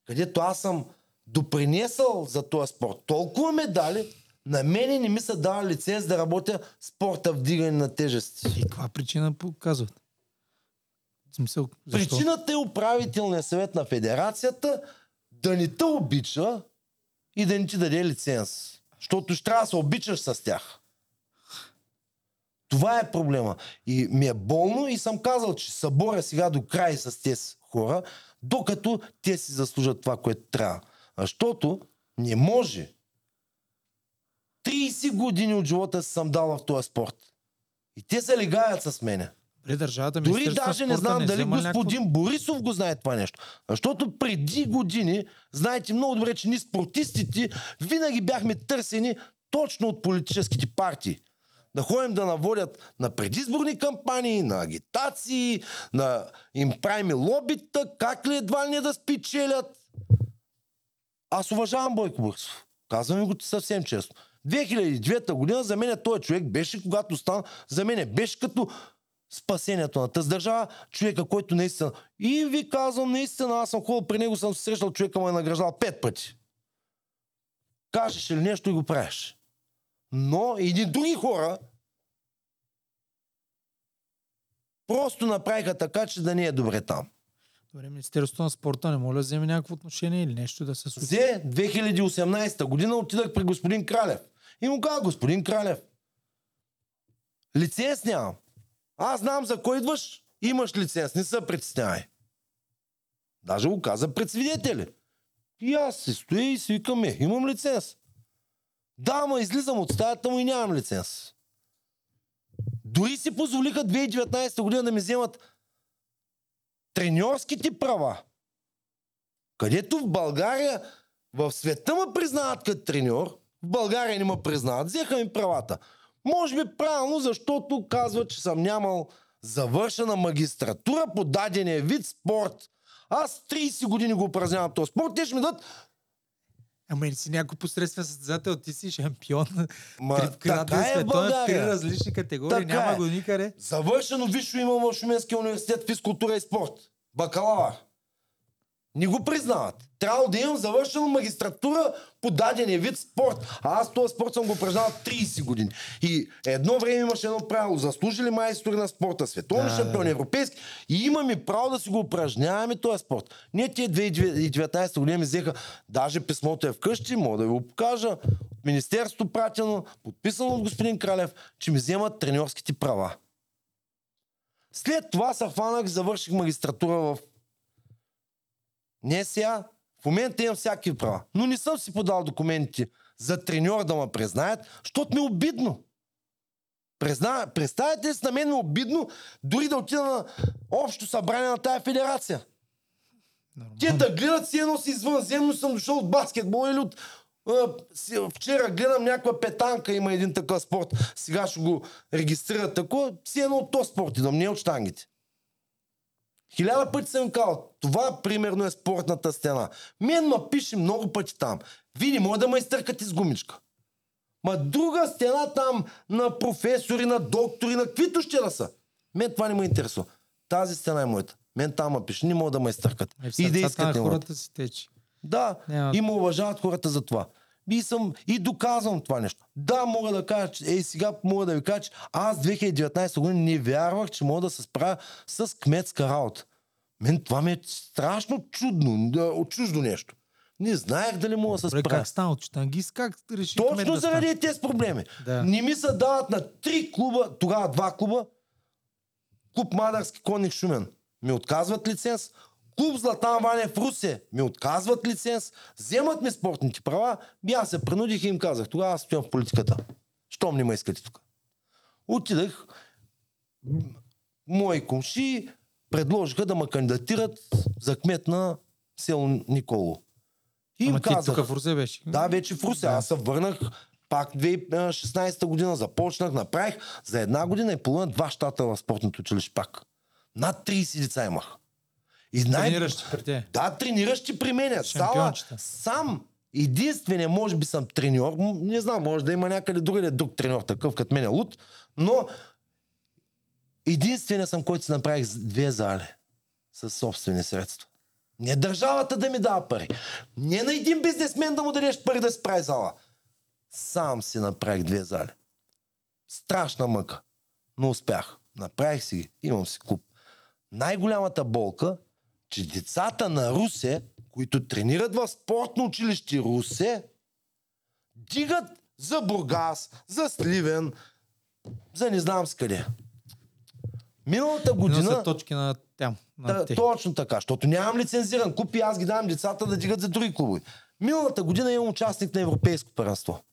където аз съм допринесъл за този спорт толкова медали, на мене не ми се дава лиценз да работя спорта вдигане на тежести. И каква причина показват? Смисъл, защо? Причината е управителният съвет на федерацията да не те обича и да не ти даде лиценз. Защото ще трябва да се обичаш с тях. Това е проблема. И ми е болно и съм казал, че се боря сега до край с тези хора, докато те си заслужат това, което трябва. Защото не може. 30 години от живота си съм дал в този спорт. И те се легаят с мене. Добре, държавата Дори даже не знам дали взема господин някакво- Борисов го знае това нещо. Защото преди години, знаете много добре, че ние спортистите винаги бяхме търсени точно от политическите партии. Да ходим да наводят на предизборни кампании, на агитации, на им правим лобита, как ли едва ли не да спечелят. Аз уважавам Бойко Борисов. Казвам го съвсем честно. 2009 година за мен този човек беше, когато стана, за мен беше като спасението на тази държава, човека, който наистина... И ви казвам, наистина, аз съм ходил при него, съм срещал, човека ме е награждал пет пъти. Кажеш ли нещо и го правиш. Но едни други хора просто направиха така, че да не е добре там. Добре, Министерството на спорта не може да вземе някакво отношение или нещо да се случи. Взе 2018 година отидах при господин Кралев. И му каза, господин Кралев, лиценз нямам. Аз знам за кой идваш, имаш лиценз, не се притеснявай. Даже го каза пред свидетели. И аз се стоя и си викам, е, имам лиценз. Да, ама излизам от стаята му и нямам лиценз. Дори си позволиха 2019 година да ми вземат треньорските права. Където в България, в света ме признават като треньор, в България не ме признават, взеха ми правата. Може би правилно, защото казват, че съм нямал завършена магистратура по дадения вид спорт. Аз 30 години го упражнявам този спорт, те ще ми дадат Ама и си някой посредствен състезател, ти си шампион. Ма, Трикратен така е в световен, три различни категории, Така няма е. го никъде. Завършено висше имам в Шуменския университет физкултура и спорт. Бакалавър. Не го признават. Трябва да имам завършена магистратура по дадения вид спорт. А аз този спорт съм го упражнявал 30 години. И едно време имаше едно правило. Заслужили майстори на спорта, световни Да, шампиони, да. европейски. И имаме право да си го упражняваме този спорт. Ние тия 2019 година ми взеха, даже писмото е вкъщи, мога да ви го покажа. От Министерството пратено, подписано от господин Кралев, че ми вземат треньорските права. След това се хванах, завърших магистратура в не сега. В момента имам всякакви права. Но не съм си подал документите за треньор да ме признаят, защото ми е обидно. Презна... Представете ли си, на мен ми е обидно дори да отида на общо събрание на тая федерация. Нормално. Те да гледат си едно си извънземно съм дошъл от баскетбол или от... а, Вчера гледам някаква петанка, има един такъв спорт. Сега ще го регистрират такова. Си едно от този спорт идвам, не от штангите. Хиляда пъти съм казал, това примерно е спортната стена. Мен ма пише много пъти там. Не може да ме изтъркате с гумичка. Ма друга стена там на професори, на доктори, на каквито ще да са. Мен това не ме интересува. Тази стена е моята. Мен там ма пише, не мога да ме изтъркат. Е, И да искат хората си тече. Да, Няма- и ме уважават хората за това. И съм и доказвам това нещо. Да, мога да кажа, че, ей сега мога да ви кажа, че аз 2019 година не вярвах, че мога да се справя с кметска работа. Мен това ми е страшно чудно, чуждо нещо. Не знаех дали мога да се справя. как стана от штангист? Как реши Точно да заради стане? тези проблеми. Да. Не ми се дават на три клуба, тогава два клуба. Клуб Мадарски конник Шумен ми отказват лиценз. Клуб Златан Ваня в Русе ми отказват лиценз. Вземат ми спортните права. И аз се принудих и им казах. Тогава аз стоям в политиката. Щом не ме искате тук. Отидах. Мои комши предложиха да ме кандидатират за кмет на село Николо. И им Ама казах, тук в Русе беше. да, вече в Русе. Да. Аз се върнах пак 2016 година, започнах, направих за една година и половина два щата в спортното училище пак. Над 30 деца имах. И най... Трениращи при те. Да, трениращи при мен. Сала, сам единствения, може би съм треньор, не знам, може да има някъде другаде друг треньор такъв, като мен е луд, но единствения съм, който си направих две зали със собствени средства. Не държавата да ми дава пари. Не на един бизнесмен да му дадеш пари да си прави зала. Сам си направих две зали. Страшна мъка. Но успях. Направих си ги. Имам си клуб. Най-голямата болка, че децата на Русе, които тренират в спортно училище Русе, дигат за Бургас, за Сливен, за не знам с къде. Миналата Година... година... са точки на там. На Да, точно така, защото нямам лицензиран клуб и аз ги давам децата да дигат за други клубове. Миналата година имам участник на Европейско първенство.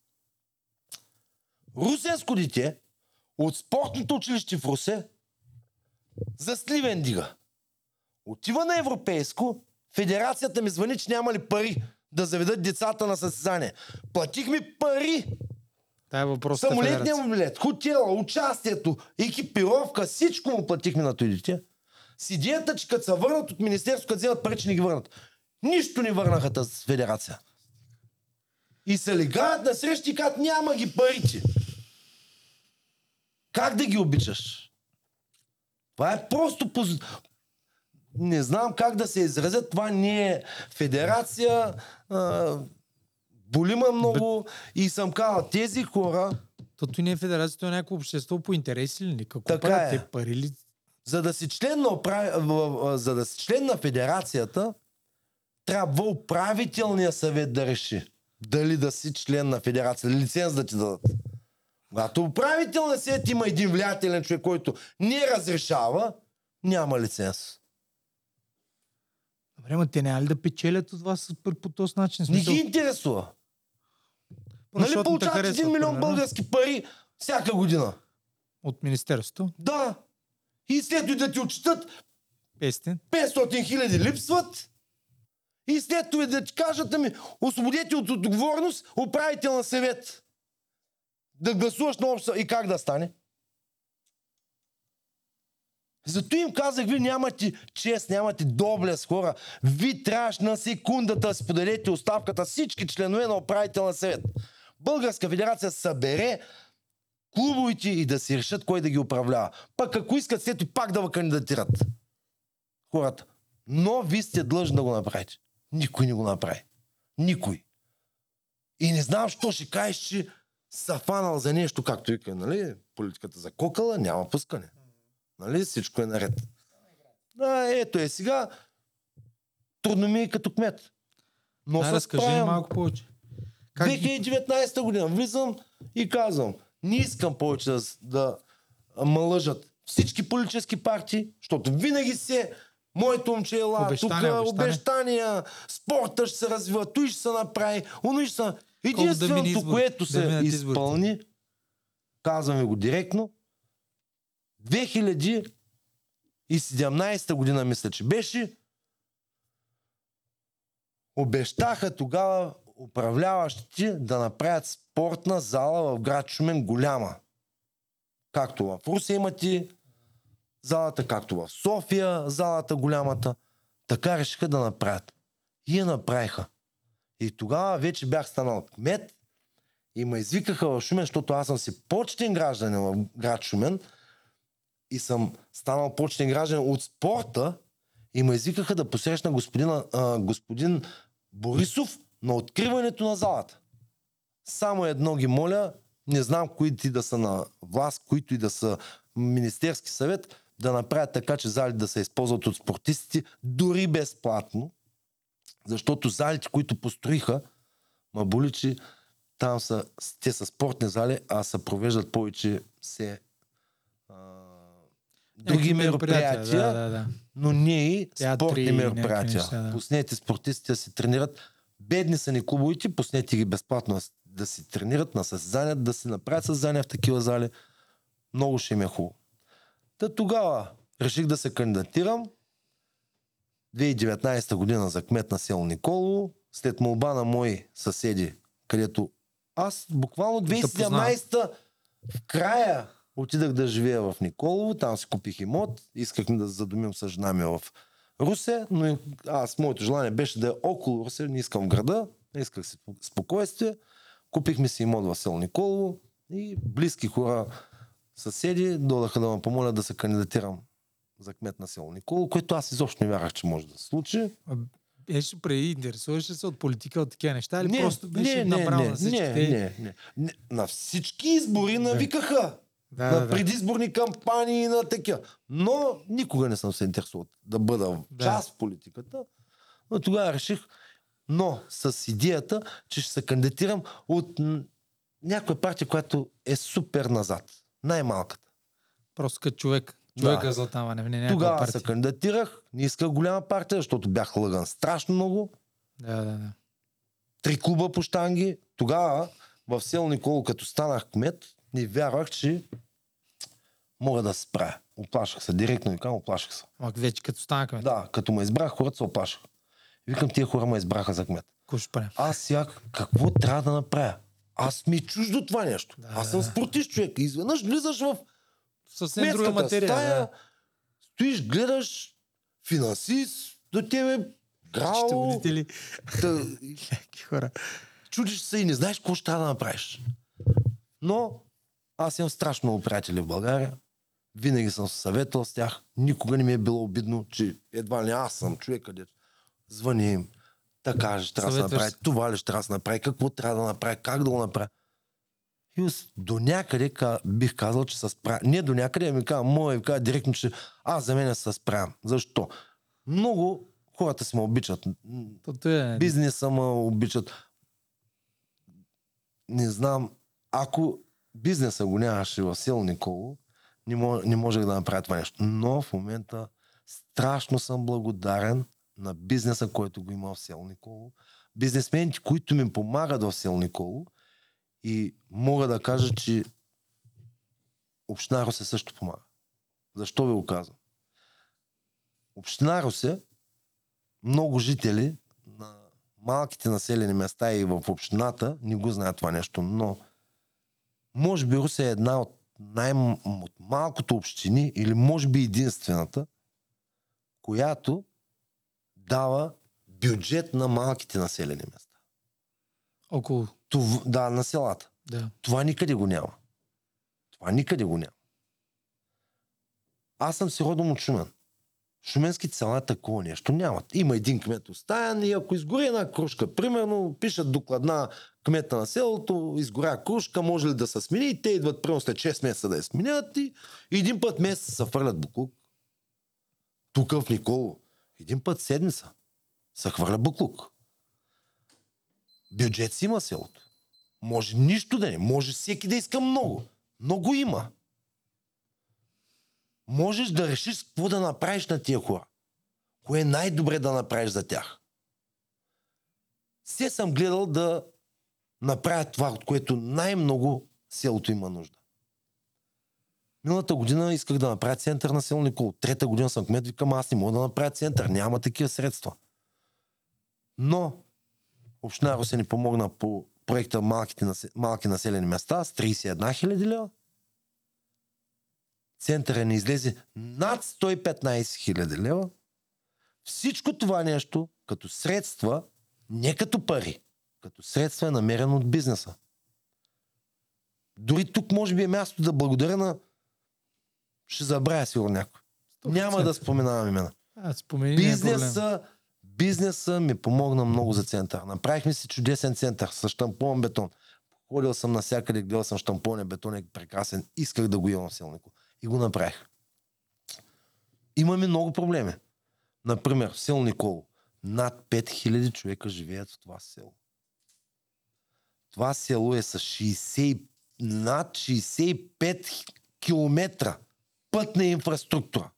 Русенско дете от спортното училище в Русе за Сливен дига. Отива на Европейско, федерацията ми звъни, че няма ли пари да заведат децата на състезание. Платих ми пари Тая е въпросът Самолетния му билет, хотела, участието, екипировка, всичко му платихме на този дете. С идеята, че като се върнат от Министерството, като вземат пари, че не ги върнат. Нищо не върнаха тази федерация. И се легаят на срещи и казват, няма ги парите. Как да ги обичаш? Това е просто... Поз... Не знам как да се изразят. Това не е федерация. А... Болима много. И съм казал, тези хора, Тото не е федерацията, е някакво общество по интереси ли? Какво Така правят е. те пари ли? за да си член на, управ... за да си член на федерацията, трябва управителния съвет да реши дали да си член на федерация, лиценз да ти дадат. Когато управителният съвет има един влиятелен човек, който не разрешава, няма лиценз. Добре, ма те няма ли да печелят от вас по, този начин? Не ги интересува. Нали получават харесват, 1 милион примерно, български пари всяка година? От Министерството. Да. И след да ти отчитат 500. 500 хиляди липсват и след това да ти кажат, ами, освободете от отговорност управителна съвет. Да гласуваш на обща и как да стане? Зато им казах, ви нямате чест, нямате доблест, хора. Ви трябваше на секундата подадете оставката всички членове на управителна съвет. Българска федерация събере клубовете и да си решат кой да ги управлява. Пък ако искат след пак да ви кандидатират хората. Но вие сте длъжни да го направите. Никой не го направи. Никой. И не знам, що ще кажеш, че са фанал за нещо, както вика, нали? Политиката за кокала няма пускане. Нали? Всичко е наред. Да, ето е сега. Трудно ми е като кмет. Но Да, разкажи справям. малко повече. Как ги... 2019 година влизам и казвам, не искам повече да, да ме лъжат всички политически партии, защото винаги се моето момче е ла, тук Обещания, обещания. спорта ще се развива, той ще се направи, оно ще се... Единственото, избори? което Да се изборите. изпълни, казваме го директно, 2017 година, мисля, че беше, обещаха тогава управляващите да направят спортна зала в град Шумен голяма. Както в Русе имате залата, както в София залата голямата. Така решиха да направят. И я направиха. И тогава вече бях станал кмет и ме извикаха в Шумен, защото аз съм си почтен гражданин в град Шумен и съм станал почтен гражданин от спорта и ме извикаха да посрещна господина, а, господин Борисов на откриването на залата. Само едно ги моля, не знам кои ти да са на власт, които и да са Министерски съвет, да направят така, че зали да се използват от спортистите, дори безплатно. Защото залите, които построиха, ма боли, че там са, те са спортни зали, а се провеждат повече се а, други мероприятия, Да, да, да. но не и Театри спортни мероприятия. неща, да. Пуснете спортистите да се тренират. Бедни са ни клубовите, пуснете ги безплатно да с- да си тренират на състезания, да си направят състезания в такива зали. Много ще им е хубаво. Та тогава реших да се кандидатирам. 2019 година за кмет на село Николово, след молба на мои съседи, където аз буквално Да 2017 в края отидах да живея в Николово, там си купих имот, искахме да задумим с жена ми в Русе, но аз, моето желание беше да е около Русе, не искам града, исках си спокойствие. Купихме си имот в село Николово и близки хора, съседи, додаха да ме помолят да се кандидатирам за кмет на село Николово, което аз изобщо не вярвах, че може да се случи. Беше преди, интересуваше се от политика, от такива неща или Не, просто беше не, набрал не, на всички? не, не, не, не. На всички избори навикаха. Да, на да, предизборни кампании на такива. Но никога не съм се интересувал да бъда Да. част в политиката. Но тогава реших, но с идеята, че ще се кандидатирам от някоя партия, която е супер назад. Най-малката. Просто като човек. Да. Човека златава, не, не някаква Тогава партия. се кандидатирах, не исках голяма партия, защото бях лъган страшно много. Да, да, да. Три клуба по штанги. Тогава в село Николо, като станах кмет, не вярвах, че мога да се справя. Оплашах се. Директно ви казвам, оплашах се. Ама вече като станахме, Да, като ме избрах, хората се оплашах. Викам, тия хора ме избраха за кмет. Аз сега какво трябва да направя? Аз ми е чуждо това нещо. Да, Аз съм да. спортист човек. Изведнъж влизаш в Съвсем друга материя. стая, Да. стоиш, гледаш финансист, до тебе грал, Счетоводители. та, Някакви хора. чудиш се и не знаеш какво ще трябва да направиш. Но аз имам страшно много приятели в България. Винаги съм се съветвал с тях. Никога не ми е било обидно, че едва ли аз съм човек, където звъни им. Така ще трябва да се направи, се. това ли ще трябва да се направи, какво трябва да направи, как да го направи. И до някъде ка- бих казал, че се справя. Не до някъде, ами казвам, мога ви кажа директно, че аз за мен се справям. Защо? Много хората си ме обичат. Тото е. Бизнеса ме обичат. Не знам, ако бизнеса го нямаше в село Николо, не, мож, не можех да направя това нещо. Но в момента страшно съм благодарен на бизнеса, който го има в село Николо. Бизнесмените, които ми помагат в село Николо. И мога да кажа, че Община Русе също помага. Защо ви го казвам? Община Русе много жители на малките населени места и в общината не го знаят това нещо, но може би Русе е една от, най- от малкото общини или може би единствената, която дава бюджет на малките населени места. Около. Това, да, на селата. Да. Това никъде го няма. Това никъде го няма. Аз съм си родом от Шумен. Шуменските села такова нещо нямат. Има един кмет оставен и ако изгори една кружка, примерно, пишат докладна кмета на селото, изгоря кружка, може ли да се смени и те идват примерно след 6 месеца да я сменят и един път месец се фърлят буклук. Тук в Николо. Един път седмица се хвърля буклук. Бюджет си има селото. Може нищо да не, може всеки да иска много. Много има. Можеш да решиш какво да направиш на тия хора. Кое е най-добре да направиш за тях. Все съм гледал да направят това, от което най-много селото има нужда. Миналата година исках да направя център на село Никол. Трета година съм кмет, викам, аз не мога да направя център. Няма такива средства. Но Община Русе ни помогна по проекта малки населени места с 31 хиляди лева. Центъра ни излезе над 115 хиляди лева. Всичко това нещо, като средства, не като пари, като средства е намерено от бизнеса. Дори тук може би е място да благодаря на... Ще забравя сигурно някой. Няма да споменавам имена. А, спомени, Бизнеса, бизнеса ми помогна много за център. Направихме си чудесен център с штампон бетон. Ходил съм навсякъде, гледал съм штампоне бетон е прекрасен. Исках да го имам в Селнико. И го направих. Имаме много проблеми. Например, в село Николо. Над 5000 човека живеят в това село. Това село е с 60, над 65 километра пътна инфраструктура.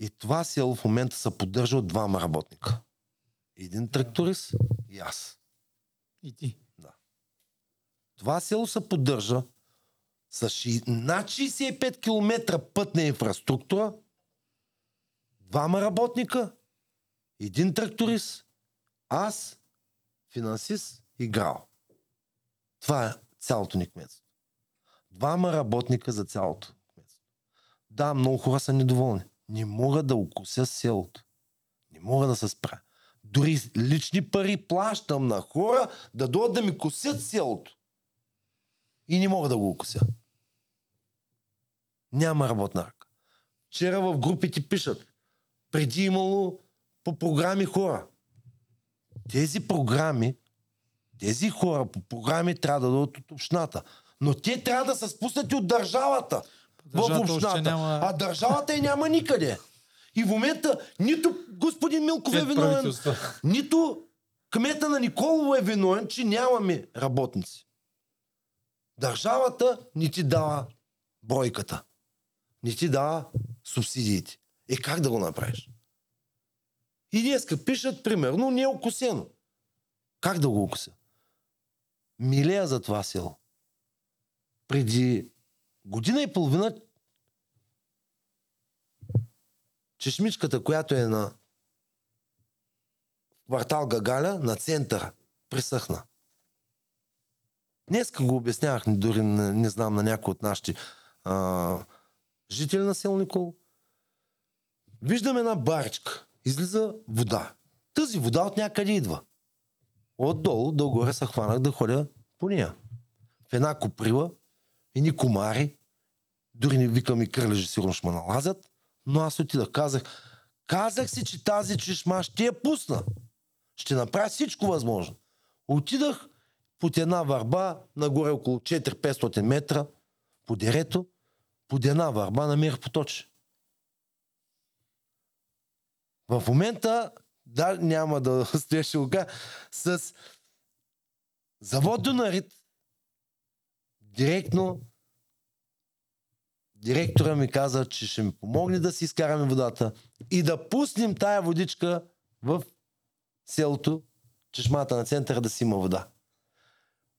И това село в момента се поддържа от двама работника. Един тракторист и аз. И ти. Да. Това село се поддържа с над 65 км пътна инфраструктура, двама работника, един тракторист, аз, финансист и грал. Това е цялото ни кметство. Двама работника за цялото кметство. Да, много хора са недоволни. Не мога да укуся селото. Не мога да се спра. Дори лични пари плащам на хора да дойдат да ми косят селото. И не мога да го укуся. Няма работна ръка. Вчера в групите пишат. Преди имало по програми хора. Тези програми, тези хора по програми трябва да дойдат от общината. Но те трябва да са спуснати от държавата в общината. Няма... А държавата и няма никъде. И в момента нито господин Милков е виновен, нито кмета на Николово е виновен, че нямаме работници. Държавата ни ти дава бройката. Не ти дава субсидиите. Е как да го направиш? И днеска пишат, примерно, не е окосено. Как да го окуся? Милея за това село. Преди година и половина чешмичката, която е на квартал Гагаля, на центъра, присъхна. Днеска го обяснявах, дори не, не знам на някой от нашите а, жители на село Никол. Виждам една баричка. Излиза вода. Тази вода от някъде идва. Отдолу, догоре се хванах да ходя по нея. В една коприла, ни комари, дори не викам и кърлежи, сигурно ще ме налазят, но аз отидах. Казах, казах си, че тази чешма ще я пусна. Ще направя всичко възможно. Отидах под една върба, нагоре около 4-500 метра, по дерето, под една върба намерих поточе. В момента, да, няма да стоеше лука, с завод Донарит, директно директора ми каза, че ще ми помогне да си изкараме водата и да пуснем тая водичка в селото, чешмата на центъра да си има вода.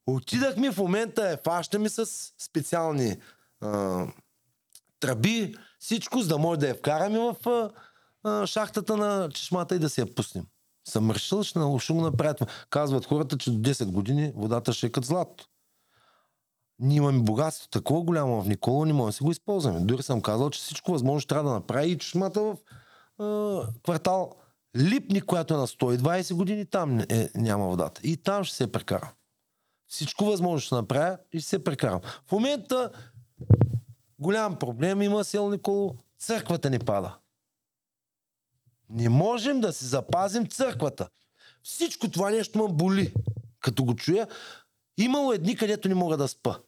Отидахме в момента, е, фащаме с специални а, тръби, всичко, за да може да я вкараме в а, а, шахтата на чешмата и да си я пуснем. Съм решил, ще ще го направят. Казват хората, че до 10 години водата ще е като злато. Ние имаме богатство такова голямо в Никола, не можем да си го използваме. Дори съм казал, че всичко възможно трябва да направи и чешмата в а, квартал Липни, която е на 120 години, там е, няма водата. И там ще се прекара. Всичко възможно ще направя и ще се прекарам. В момента голям проблем има сел Николо. Църквата ни пада. Не можем да си запазим църквата. Всичко това нещо ме боли. Като го чуя, имало едни, където не мога да спа.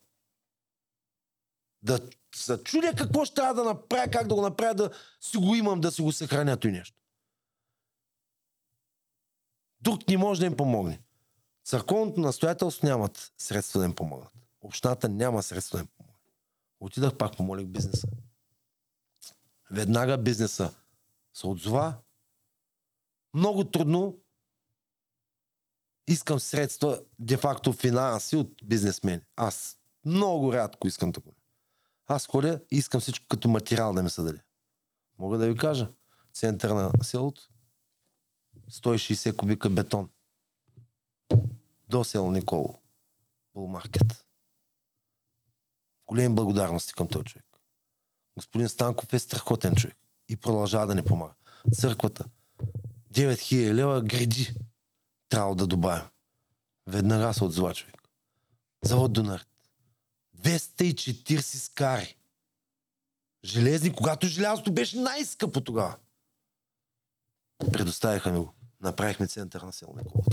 Да се чудя какво ще трябва да направя, как да го направя, да си го имам, да си го съхраня и нещо. Друг не може да им помогне. Църковното настоятелство нямат средства да им помогнат. Общината няма средства да им помогнат. Отидах пак, помолих бизнеса. Веднага бизнеса се отзова. Много трудно. искам средства, де-факто финанси от бизнесмени. Аз много рядко искам такова. Аз ходя и искам всичко като материал да ми се даде. Мога да ви кажа. Център на селото. 160 кубика бетон. До село Николо. Булмаркет. Големи благодарности към този човек. Господин Станков е страхотен човек. И продължава да ни помага. Църквата. 9000 лева гради. Трябва да добавим. Веднага се отзова човек. Завод Донар. 240 скари. Железни, когато желязото беше най-скъпо тогава. Предоставяха ми го. Направихме център на село Никола.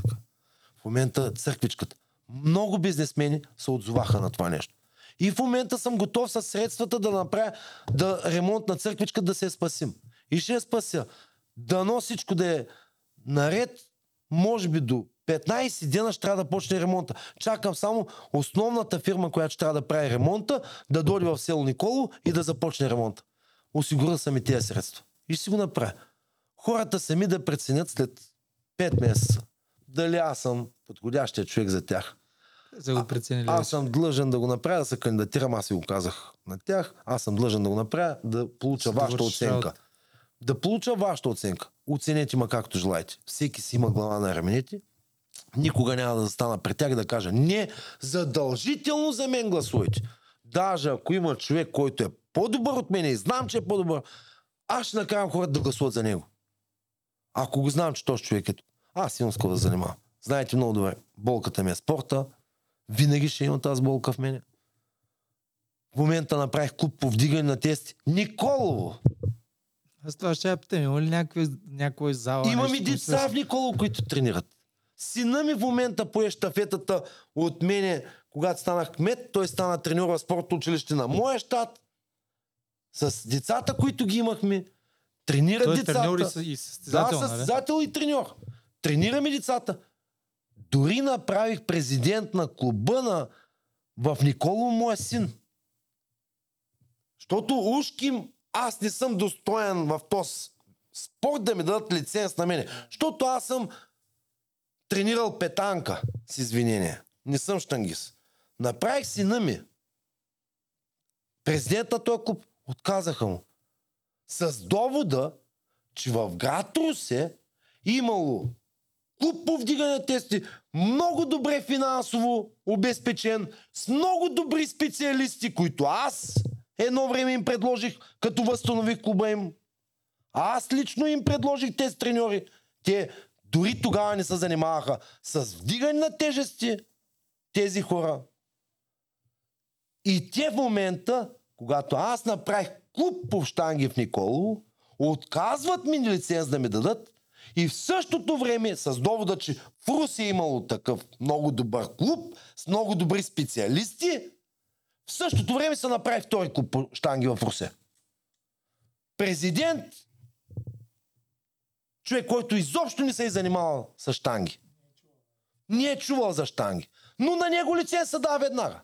В момента църквичката. Много бизнесмени се отзоваха на това нещо. И в момента съм готов с средствата да направя да ремонт на църквичка да се я спасим. И ще я спася. Дано всичко да е наред, може би до 15 дена ще трябва да почне ремонта. Чакам само основната фирма, която ще трябва да прави ремонта, да дойде в село Николо и да започне ремонта. Осигуря съм и тези средства. И ще си го направя. Хората сами да преценят след 5 месеца дали аз съм подходящия човек за тях. За го преценили. Аз съм длъжен да го направя, да се кандидатирам, аз си го казах на тях. Аз съм длъжен да го направя, да получа Да вашата оценка. работа. Да получа вашата оценка. Оценете ма както желаете. Всеки си има глава на раменете. Никога няма да застана пред тях и да кажа не, задължително за мен гласувайте. Даже ако има човек, който е по-добър от мен и знам, че е по-добър, аз ще накарам хората да гласуват за него. Ако го знам, че този човек е тук. Аз имам с да занимавам. Знаете много добре, болката ми е спорта. Винаги ще има тази болка в мене. В момента направих клуб по вдигане на тести. Николово! Аз това ще я питам. Има ли някакви, някой зала? Имам и деца в Николово, които тренират. Сина ми в момента пое штафетата от мене, когато станах кмет, той стана треньор в спортно училище на моя щат. С децата, които ги имахме, тренират Той е децата. треньор и, състезател, да, нали? състезател и треньор. Тренираме децата. Дори направих президент на клуба на... в Николово моя син. Защото ушки аз не съм достоен в този спорт да ми дадат лиценз на мене. Защото аз съм тренирал петанка, с извинение. Не съм штангист. Направих сина ми. Президент на този клуб. Отказаха му. С довода, че в град Русе имало клуб по вдигане тести, много добре финансово обезпечен, с много добри специалисти, които аз едно време им предложих, като възстанових клуба им. Аз лично им предложих тези треньори. Те дори тогава не се занимаваха с вдигане на тежести тези хора. И те в момента, когато аз направих клуб по штанги в Николово, отказват ми лиценз да ми дадат и в същото време с довода, че в Руси е имало такъв много добър клуб с много добри специалисти, в същото време се направи втори клуб штанги в Русе. Президент, човек, който изобщо не се е занимавал с штанги. Не е чувал за штанги. Но на него лиценз се дава веднага.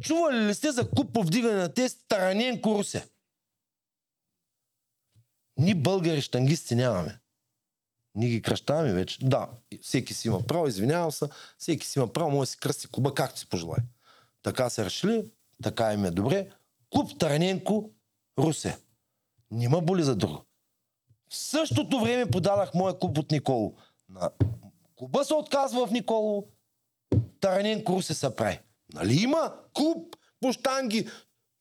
Чували ли сте за клуб по вдигане на тест Тараненко Русе? Ни българи штангисти нямаме. Ние ги кръщаваме вече. Да, всеки си има право, извинявам се. Всеки си има право, може да си кръсти клуба както си пожелае. Така се решили, така им е добре. Клуб Тараненко Русе. Нима боли за друго. В същото време подадах моя клуб от Николо. На клуба се отказва в Николо. Тараненко Русе се прави. Нали има клуб по штанги,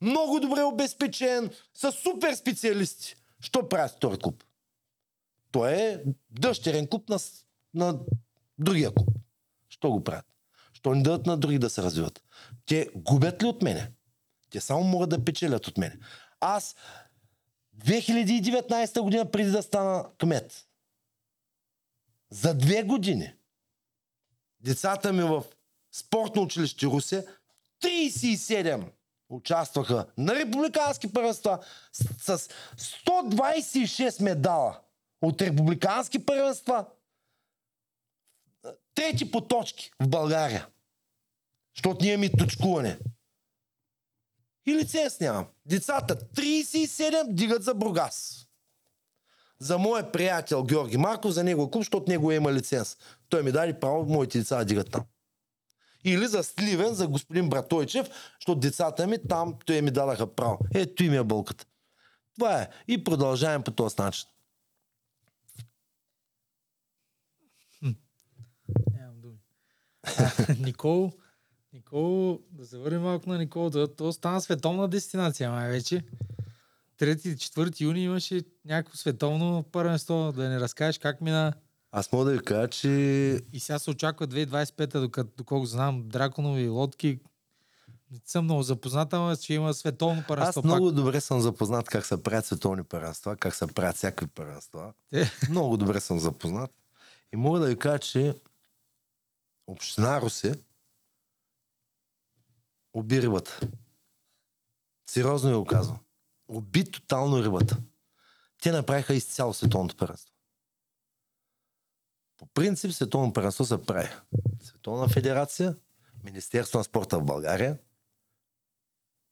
много добре обезпечен, с супер специалисти. Що правят този клуб? Той е дъщерен клуб на, на другия клуб. Що го правят? Що не дадат на други да се развиват? Те губят ли от мене? Те само могат да печелят от мене. Аз 2019 година, преди да стана кмет, за две години децата ми в спортно училище Русе 37 участваха на републикански първенства с, с 126 медала от републикански първенства. Трети по точки в България. Защото ние ми точкуване. И лиценз нямам. Децата 37 дигат за Бургас. за моят приятел Георги Марков, за него клуб, защото него има лиценз. Той ми даде право моите деца да дигат там. Или за Сливен, за господин Братойчев, защото децата ми там, той ми дадаха право. Ето им е болката. Това е. И продължаваме по този начин. Никол, Никол, да се върнем малко на Никол, да, то стана световна дестинация, май вече. 3-4 юни имаше някакво световно първенство, да не разкажеш как мина. Аз мога да ви кажа, че И сега се очаква 2025-та, докато, доколко знам, драконови лодки. Не съм много запозната, но че има световно аз първенство. много добре съм запознат как се правят световни първенства, как се правят всякакви първенства. Те- Много добре съм запознат. И мога да ви кажа, че Община Русе уби рибата. Сериозно ви го казвам. Уби тотално рибата. Те направиха изцяло световното първенство. По принцип световно първенство се прави. Световна федерация, Министерство на спорта в България,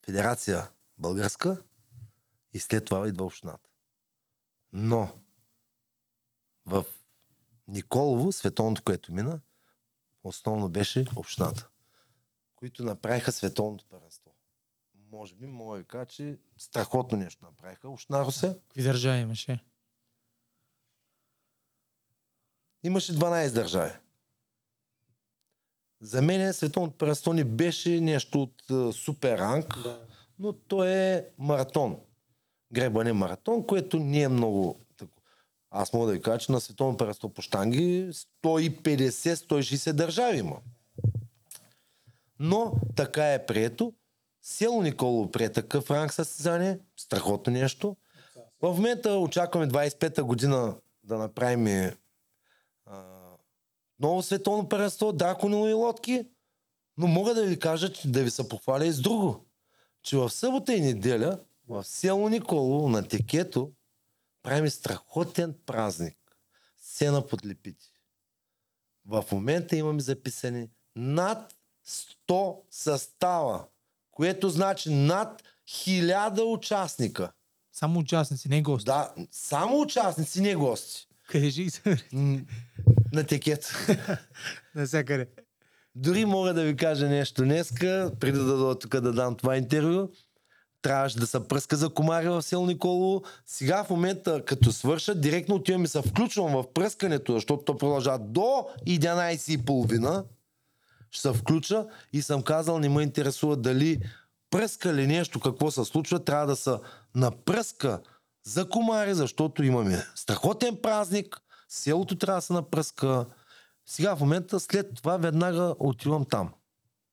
Федерация българска и след това идва общината. Но в Николово, световното, което мина, основно беше общината, които направиха световното първенство. Може би, мога да кажа, че страхотно нещо направиха. Община Русе Какви държави имаше? Имаше 12 държави. За мен световното първенство не беше нещо от супер ранг, но то е маратон. Гребане маратон, което не е много. Аз мога да ви кажа, че на световно първенство по штанги 150-160 държави има. Но така е прието. Село Николово прие такъв ранг състезание. Страхотно нещо. В момента очакваме 25-та година да направим ново световно първенство, драконови лодки. Но мога да ви кажа, че да ви се похваля и с друго. Че в събота и неделя в село Николово на Текето правим страхотен празник. Сцена под лепити. В момента имаме записани над 100 състава, което значи над 1000 участника. Само участници, не гости. Да, само участници, не гости. Кажи На текет. Навсякъде. Дори мога да ви кажа нещо днеска, преди да дойда тук да дам това интервю. Трябваше да се пръска за комари в село Николово. Сега в момента, като свърша, директно отивам и се включвам в пръскането, защото то продължава до 11.30. Ще се включа и съм казал, не ме интересува дали пръска ли нещо, какво се случва, трябва да се напръска за комари, защото имаме страхотен празник, селото трябва да се напръска. Сега в момента, след това веднага отивам там.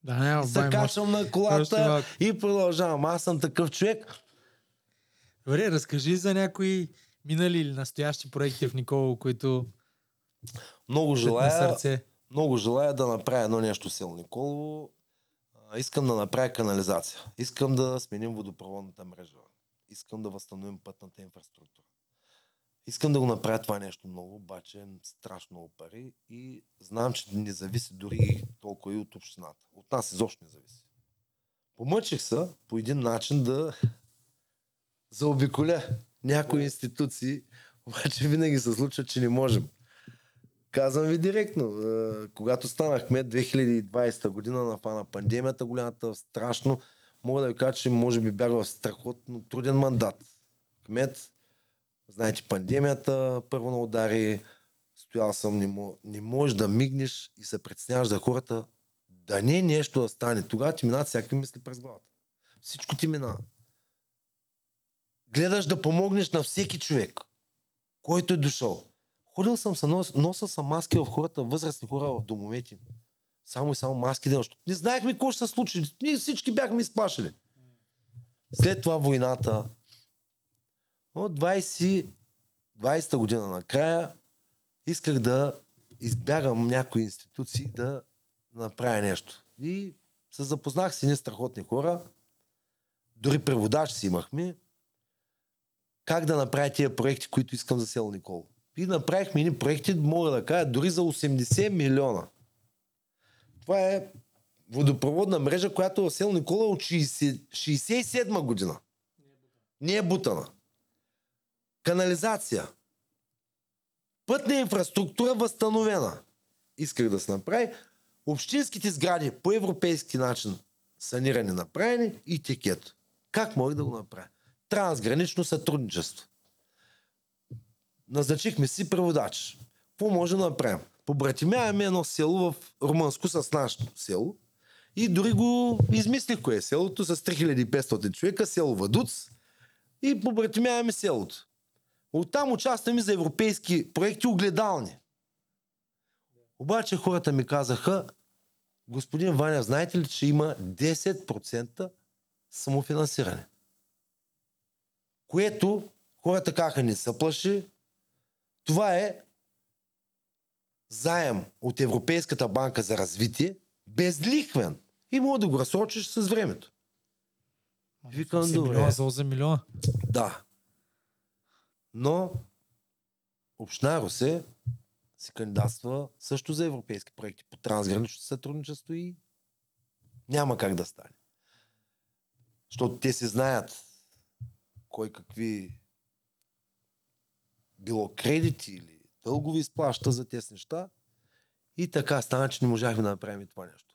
Да, няма качвам на Още колата и продължавам. Аз съм такъв човек. Добре, разкажи за някои минали или настоящи проекти в Николо, които Много на желая, сърце. много желая да направя едно нещо село Николово. Искам да направя канализация. Искам да сменим водопроводната мрежа. Искам да възстановим пътната инфраструктура. Искам да го направя това нещо много, обаче е страшно много пари и знам, че не зависи дори толкова и от общината. От нас изобщо не зависи. Помъчих се по един начин да заобиколя някои институции, обаче винаги се случва, че не можем. Казвам ви директно, когато станах кмет 2020 година на пандемията, голямата страшно, мога да ви кажа, че може би бях в страхотно труден мандат. Кмет, знаете, пандемията първо на удари, стоял съм, не, мо, не можеш да мигнеш и се притесняваш за хората, да не е нещо да стане. Тогава ти минават всякакви мисли през главата. Всичко ти минава. Гледаш да помогнеш на всеки човек, който е дошъл. Ходил съм се, нос, носил съм маски в хората, възрастни хора в домовете. Само и само маски да Не знаехме какво ще се случи. Ние всички бяхме изплашили. След това войната. От 20, 20-та година накрая исках да избягам някои институции да направя нещо. И се запознах с едни страхотни хора. Дори преводач си имахме. Как да направя тия проекти, които искам за село Никол. И направихме едни проекти, мога да кажа, дори за 80 милиона. Това е водопроводна мрежа, която в село Никола е от 60, 67 година. Не е бутана. Канализация. Пътна инфраструктура възстановена. Исках да се направи. Общинските сгради по европейски начин санирани направени и тикет. Как мога да го направя? Трансгранично сътрудничество. Назначихме си преводач. Какво може да направим? Побратимяваме едно село в Румънско с нашето село и дори го измислих кое е селото с 3500 човека, село Вадуц и побратимяваме селото. Оттам участваме за европейски проекти огледални. Обаче хората ми казаха, господин Ваня, знаете ли, че има 10% самофинансиране? Което хората кака не се плаши. Това е заем от Европейската банка за развитие, безлихвен. И мога да го разсрочиш с времето. Викам, 8 добре. милиона за 8 милиона. Да. Но Община Русе си кандидатства също за европейски проекти по трансгранично сътрудничество и няма как да стане. Защото те си знаят кой какви било кредити или дългови изплаща за тези неща. И така стана, че не можахме да направим това нещо.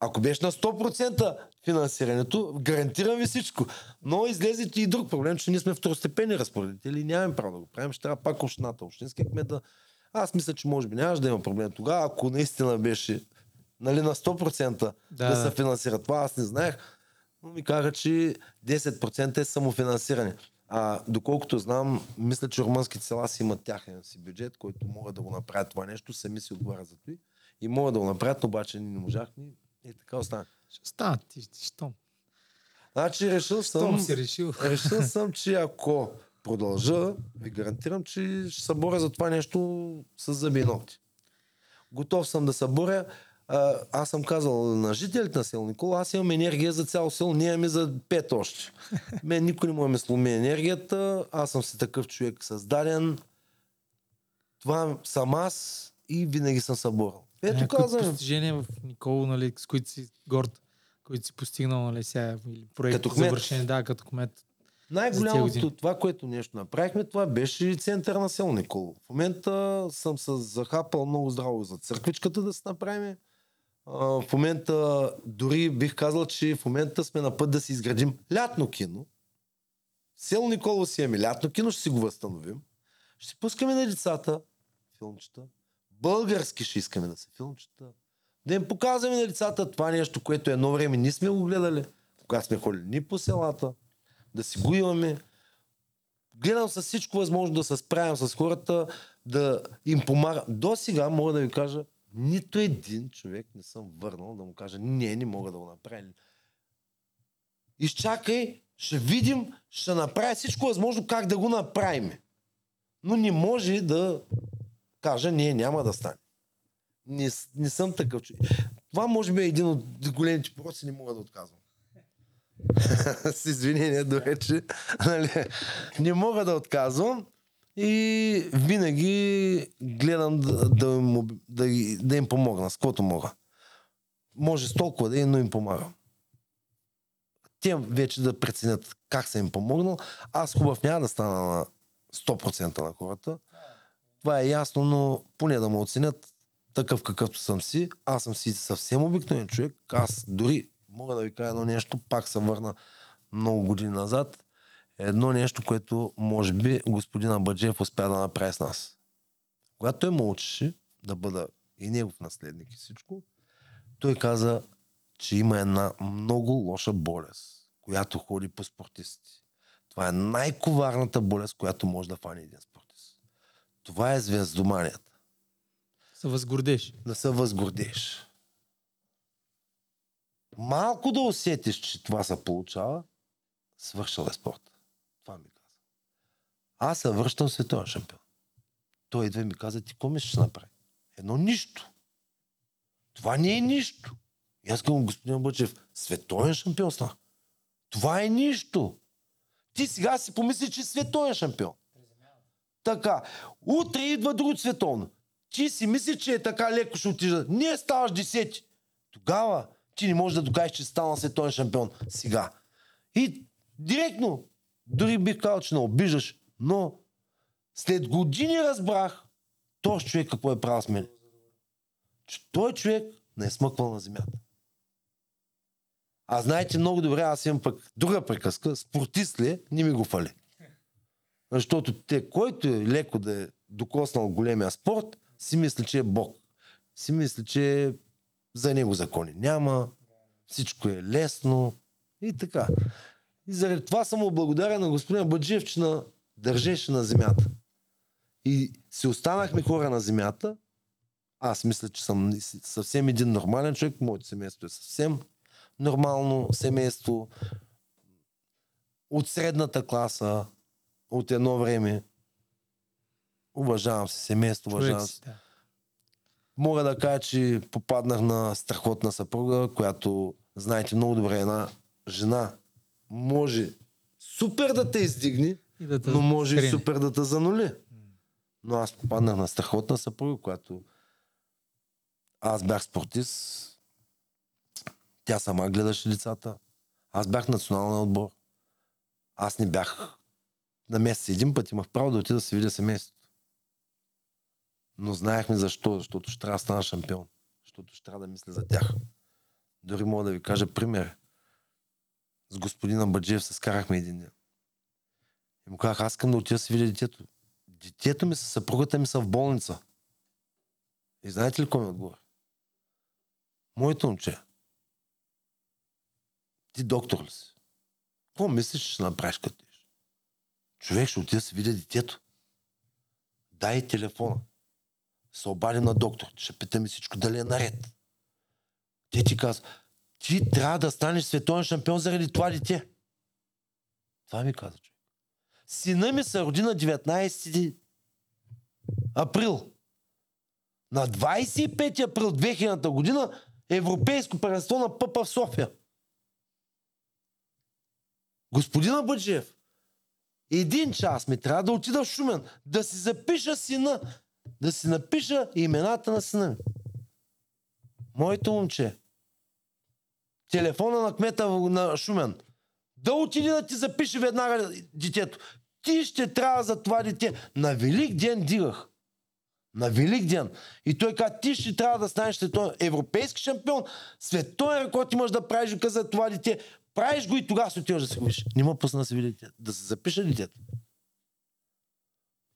Ако беше на 100% финансирането, гарантирам ви всичко. Но излезе и друг проблем, че ние сме второстепенни разпоредители нямаме право да го правим. Ще трябва пак общината, общинския кмет да... Аз мисля, че може би нямаше да има проблем тогава, ако наистина беше нали, на 100% да, Да, да да. се финансира това. Аз не знаех, но ми казаха, че 10% е самофинансиране. А доколкото знам, мисля, че румънските села си имат тяхен си бюджет, който могат да го направят това нещо, сами си отговарят за това. И могат да го направят, обаче ние не можахме. И така остана. Ще стана ти, ти, щом. Значи решил Щом съм, си решил. решил съм, че ако продължа, ви гарантирам, че ще се боря за това нещо с зъби. Готов съм да се боря. А, аз съм казал на жителите на село Никола, аз имам енергия за цяло село, ние имаме за пет още. Мен никой не да ме сломи енергията, аз съм си такъв човек създаден. Това съм аз и винаги съм се борил. Ето Някакви казвам. постижения в Николо, нали, с които си горд, които си постигнал, нали, сега, или проект Като кмет. завършен, да, като кмет. Най-голямото, това, което нещо направихме, това беше център на село Николо. В момента съм се захапал много здраво за църквичката да се направим. В момента дори бих казал, че в момента сме на път да си изградим лятно кино. Село Николо си имаме лятно кино, ще си го възстановим. Ще пускаме на децата филмчета. Български ще искаме да са филмчета. Да им показваме на децата това нещо, което едно време ние сме го гледали, когато сме ходили ни по селата да си го имаме. Гледам с всичко възможно да се справям с хората, да им помагам. До сега мога да ви кажа, нито един човек не съм върнал да му кажа, не, не мога да го направя. Изчакай, ще видим, ще направя всичко възможно как да го направим. Но не може да кажа, не, няма да стане. Не, не съм такъв човек. Това може би е един от големите пороци, не мога да отказвам с извинение до вече, нали, не мога да отказвам и винаги гледам да, да, им, да, им помогна с каквото мога. Може с толкова да е, но им помагам. Те вече да преценят как съм им помогнал. Аз хубав няма да стана на 100% на хората. Това е ясно, но поне да ме оценят такъв какъвто съм си. Аз съм си съвсем обикновен човек. Аз дори мога да ви кажа едно нещо, пак се върна много години назад. Едно нещо, което може би господин Абаджиев успя да направи с нас. Когато той ме учеше да бъда и негов наследник и всичко, той каза, че има една много лоша болест, която ходи по спортисти. Това е най-коварната болест, която може да фане един спортист. Това е звездоманията. Се възгордеш. Да се възгордеш. Малко да усетиш, че това се получава, свършил е спорт. Аз се връщам световен шампион. Той идва и ми каза, ти какво да направи? Едно нищо. Това не е нищо. И аз казвам, господин Бъчев, световен шампион стана. Това е нищо. Ти сега си помисли, че световен шампион. Така. Утре идва друго световно. Ти си мислиш, че е така леко ще отижда. Не ставаш десети. Тогава ти не можеш да докажеш, че си станал световен шампион. Сега. И директно, дори бих казал, че не обиждаш, но след години разбрах, този човек какво е правил с мен? Че той човек не е смъквал на земята. А знаете много добре, аз имам пък друга приказка. Спортист ли е, не ми го фали. Защото те, който е леко да е докоснал големия спорт, си мисли, че е Бог. Си мисли, че за него закони няма, всичко е лесно и така. И заради това съм благодарен на господин Баджиев, че на, държеше на земята. И си останахме хора на земята. Аз мисля, че съм съвсем един нормален човек. Моето семейство е съвсем нормално семейство. От средната класа, от едно време. Уважавам се семейство, уважавам се. Да. Мога да кажа, че попаднах на страхотна съпруга, която, знаете много добре, една жена може супер да те издигне, да но може скрини. и супер да те занули. Но аз попаднах на страхотна съпруга, която аз бях спортист, тя сама гледаше децата. Аз бях национален отбор. Аз не бях на месец един път, имах право да отида да се видя семейството. Но знаехме защо, защото ще трябва да стана шампион. Защото ще трябва да мисля за тях. Дори мога да ви кажа пример. С господина Баджиев се скарахме един ден. И му казах, аз искам да отида да се видя детето. Детето ми с съпругата ми са в болница. И знаете ли кой ми отговори? Моето момче. Ти доктор ли си? Какво мислиш, че ще направиш като Човек ще отида да се видя детето. Дай телефона. Се обади на доктор. Ще питаме всичко дали е наред. Те ти казва, ти трябва да станеш световен шампион заради това дете. Това ми каза човек. Сина ми се роди на 19 април. На 25 април 2000 година Европейско първенство на Пъпа в София. Господина Бъджиев, един час ми трябва да отида в Шумен, да си запиша сина, да си напиша имената на сина ми. Моето момче. Телефона на кмета на Шумен. Да отиде да ти запише веднага детето. Ти ще трябва за това дете. На Велик ден дигах. На Велик ден. И той каза, ти ще трябва да станеш световен европейски шампион, световен рекорд имаш да правиш за това дете. Правиш го и тогава се отиваш да се ходиш. Не ма пусна да се види да се запише детето.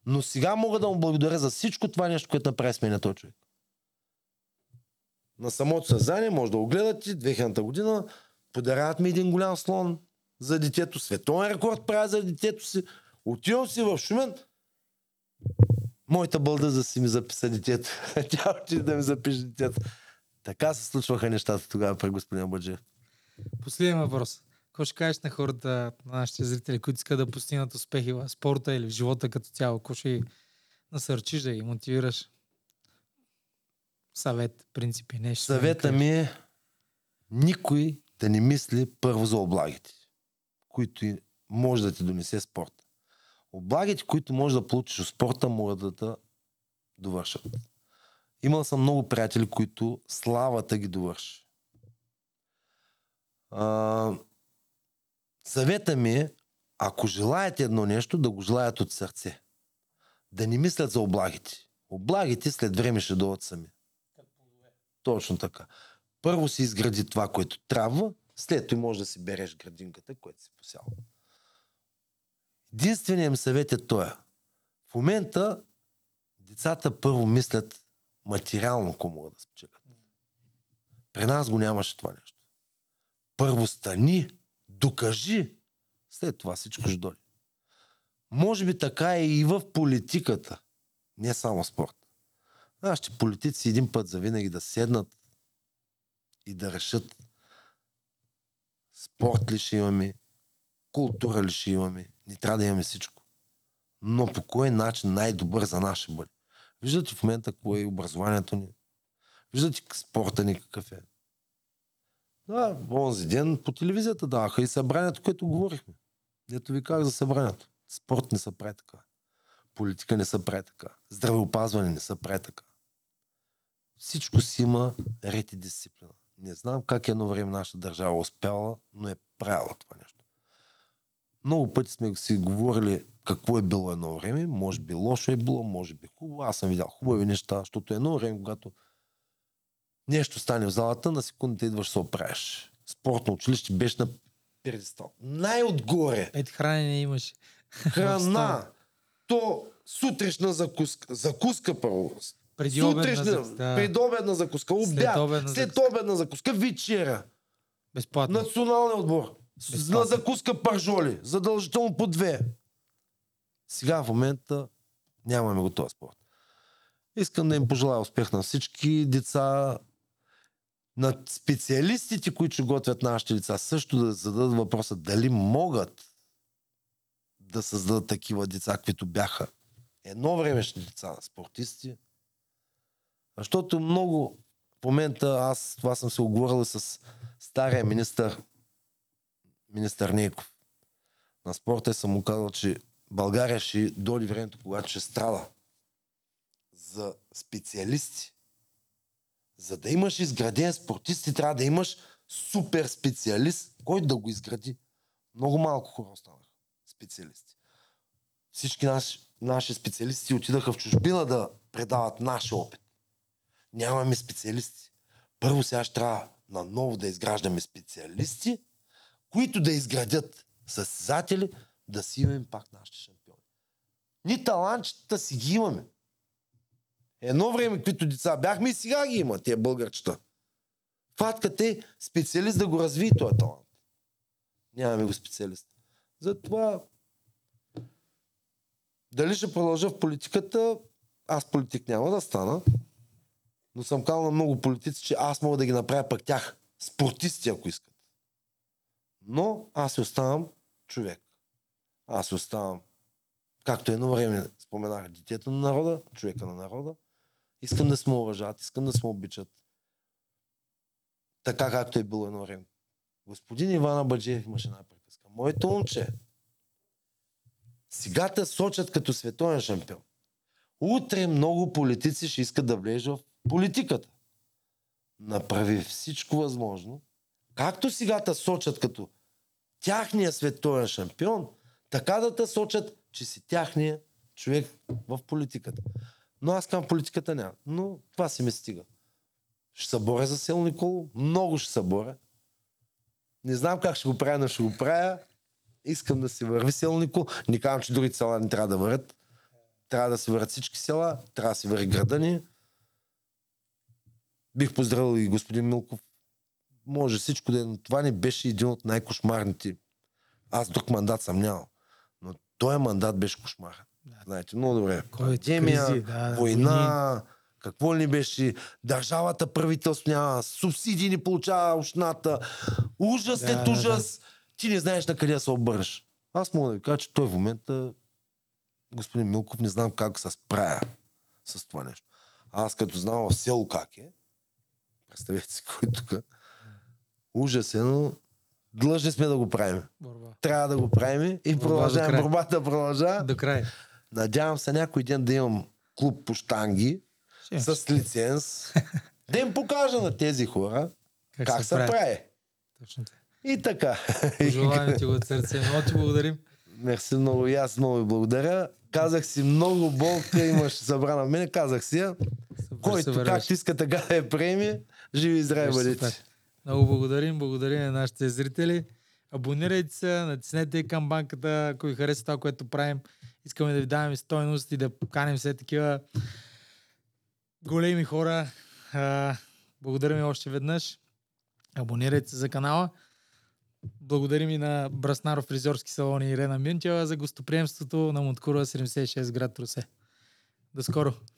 Но сега мога да му благодаря за всичко това нещо, което направи с мен този човек. На самото съзнание може да го гледате, 2000 година, подаряват ми един голям слон за детето, световен рекорд правя за детето си, отивам си в Шумен, моята бълда за си ми записа детето. Тя отиде да ми запише детето. Така се случваха нещата тогава при господин Баджиев. Последен въпрос. Какво ще кажеш на хората, на нашите зрители, които искат да постигнат успехи в спорта или в живота като цяло? Какво ще насърчиш да ги мотивираш? Съвет, принципи, нещо. Съвета ми е никой да не мисли първо за облагите, които може да ти донесе спорт. Облагите, които може да получиш от спорта, могат да те довършат. Имал съм много приятели, които славата ги довърши. Съвета ми е, ако желаете едно нещо, да го желаят от сърце. Да не мислят за облагите. Облагите след време ще дойдат сами. Точно така. Първо си изгради това, което трябва, след това може да си береш градинката, която си посял. Единственият ми съвет е този. В момента децата първо мислят материално, ако могат да спечелят. При нас го нямаше това нещо. Първо стани, докажи, след това всичко ще дойде. Може би така е и в политиката, не само спорт. Нашите политици един път за винаги да седнат и да решат спорт ли ще имаме, култура ли ще имаме. Не трябва да имаме всичко. Но по кой начин най-добър за нас ще бъде? Виждате в момента какво е образованието ни. Виждате спорта ни какъв е. Да, онзи ден по телевизията даваха и събранието, което говорихме. Ето ви казах за събранието. Спорт не се прави така. Политика не се прави така. Здравеопазване не се прави така. Всичко си има ред и дисциплина. Не знам как едно време нашата държава успяла, но е правила това нещо. Много пъти сме си говорили какво е било едно време. Може би лошо е било, може би хубаво. Аз съм видял хубави неща, защото едно време, когато нещо стане в залата, на секундата идваш се оправиш. Спортно училище беше на педестал. Най-отгоре. Ето хранене имаше. Храна. То сутрешна закуска. Закуска първо. Преди Сутрешна, закуска, да. предобедна закуска, обяд, след обедна след закуска. обедна закуска, вечера. Безплатно. Националния отбор. На закуска пържоли. Задължително по две. Сега в момента нямаме го този спорт. Искам да им пожелая успех на всички деца, на специалистите, които готвят нашите деца, също да зададат въпроса дали могат да създадат такива деца, каквито бяха едно времешни деца, спортисти. Защото много в момента аз това съм се оговорил с стария министър, министър Нейков на спорта съм му казал, че България ще дойде времето, когато ще страда за специалисти. За да имаш изграден спортист, ти трябва да имаш супер специалист, който да го изгради. Много малко хора останаха специалисти. Всички наши, наши специалисти отидаха в чужбина да предават нашия опит. Нямаме специалисти. Първо сега ще трябва наново да изграждаме специалисти, които да изградят състезатели, да си имаме пак нашите шампиони. Ни талантчета си ги имаме. Едно време, които деца бяхме и сега ги има, тия българчета. Фатката е специалист да го развие този талант. Нямаме го специалист. Затова дали ще продължа в политиката, аз политик няма да стана, но съм казал на много политици, че аз мога да ги направя пък тях спортисти, ако искат. Но аз оставам човек. Аз оставам, както едно време споменах, детето на народа, човека на народа. Искам да сме уважат, искам да сме обичат. Така както е било едно време. Господин Ивана Баджиев имаше една приказка. Моето момче, сега те сочат като световен шампион. Утре много политици ще искат да влезат в политиката. Направи всичко възможно. Както сега те сочат като тяхния световен шампион, така да те сочат, че си тяхния човек в политиката. Но аз към политиката няма. Но това си ме стига. Ще се боря за Сел Николо. Много ще се боря. Не знам как ще го правя, но ще го правя. Искам да си върви Сел Николо. Не казвам, че другите села не трябва да вървят. Трябва да си вървят всички села. Трябва да си върви града ни. Бих поздравил и господин Милков. Може всичко да е, но това не беше един от най-кошмарните. Аз друг мандат съм нямал. Но този мандат беше кошмар. Знаете, много добре. Пандемия, кризи, да, да, война, какво ли не беше, държавата, правителство няма, субсидии не получава общината, ужас Да, след да, ужас, ти не знаеш на къде да се обърнеш. Аз мога да ви кажа, че той в момента, господин Милков, не знам как се справя с това нещо. Аз като знам в село как е, представете си кой тук, ужас е, но длъжни сме да го правим. Борба. Трябва да го правим и Борба продължаваме. Борбата продължава. До край. Надявам се някой ден да имам клуб по штанги Ще. с лиценз. да им покажа на тези хора как, се, прави. Точно така. И така. Пожелаваме ти го от сърце. Много ти благодарим. Мерси много и аз много ви благодаря. Казах си много болка имаш събрана в мене. Казах си я. Който както иска така да я приеме, живи и здрави бъдете. Много благодарим. Благодарим на нашите зрители. Абонирайте се, натиснете камбанката, ако ви хареса това, което правим. Искаме да ви даваме стойност и да поканим все такива големи хора. Благодарим ви още веднъж. Абонирайте се за канала. Благодарим и на Браснаров фризьорски салон и Ирена Минчева за гостоприемството на Монткура 76 град Русе. До скоро!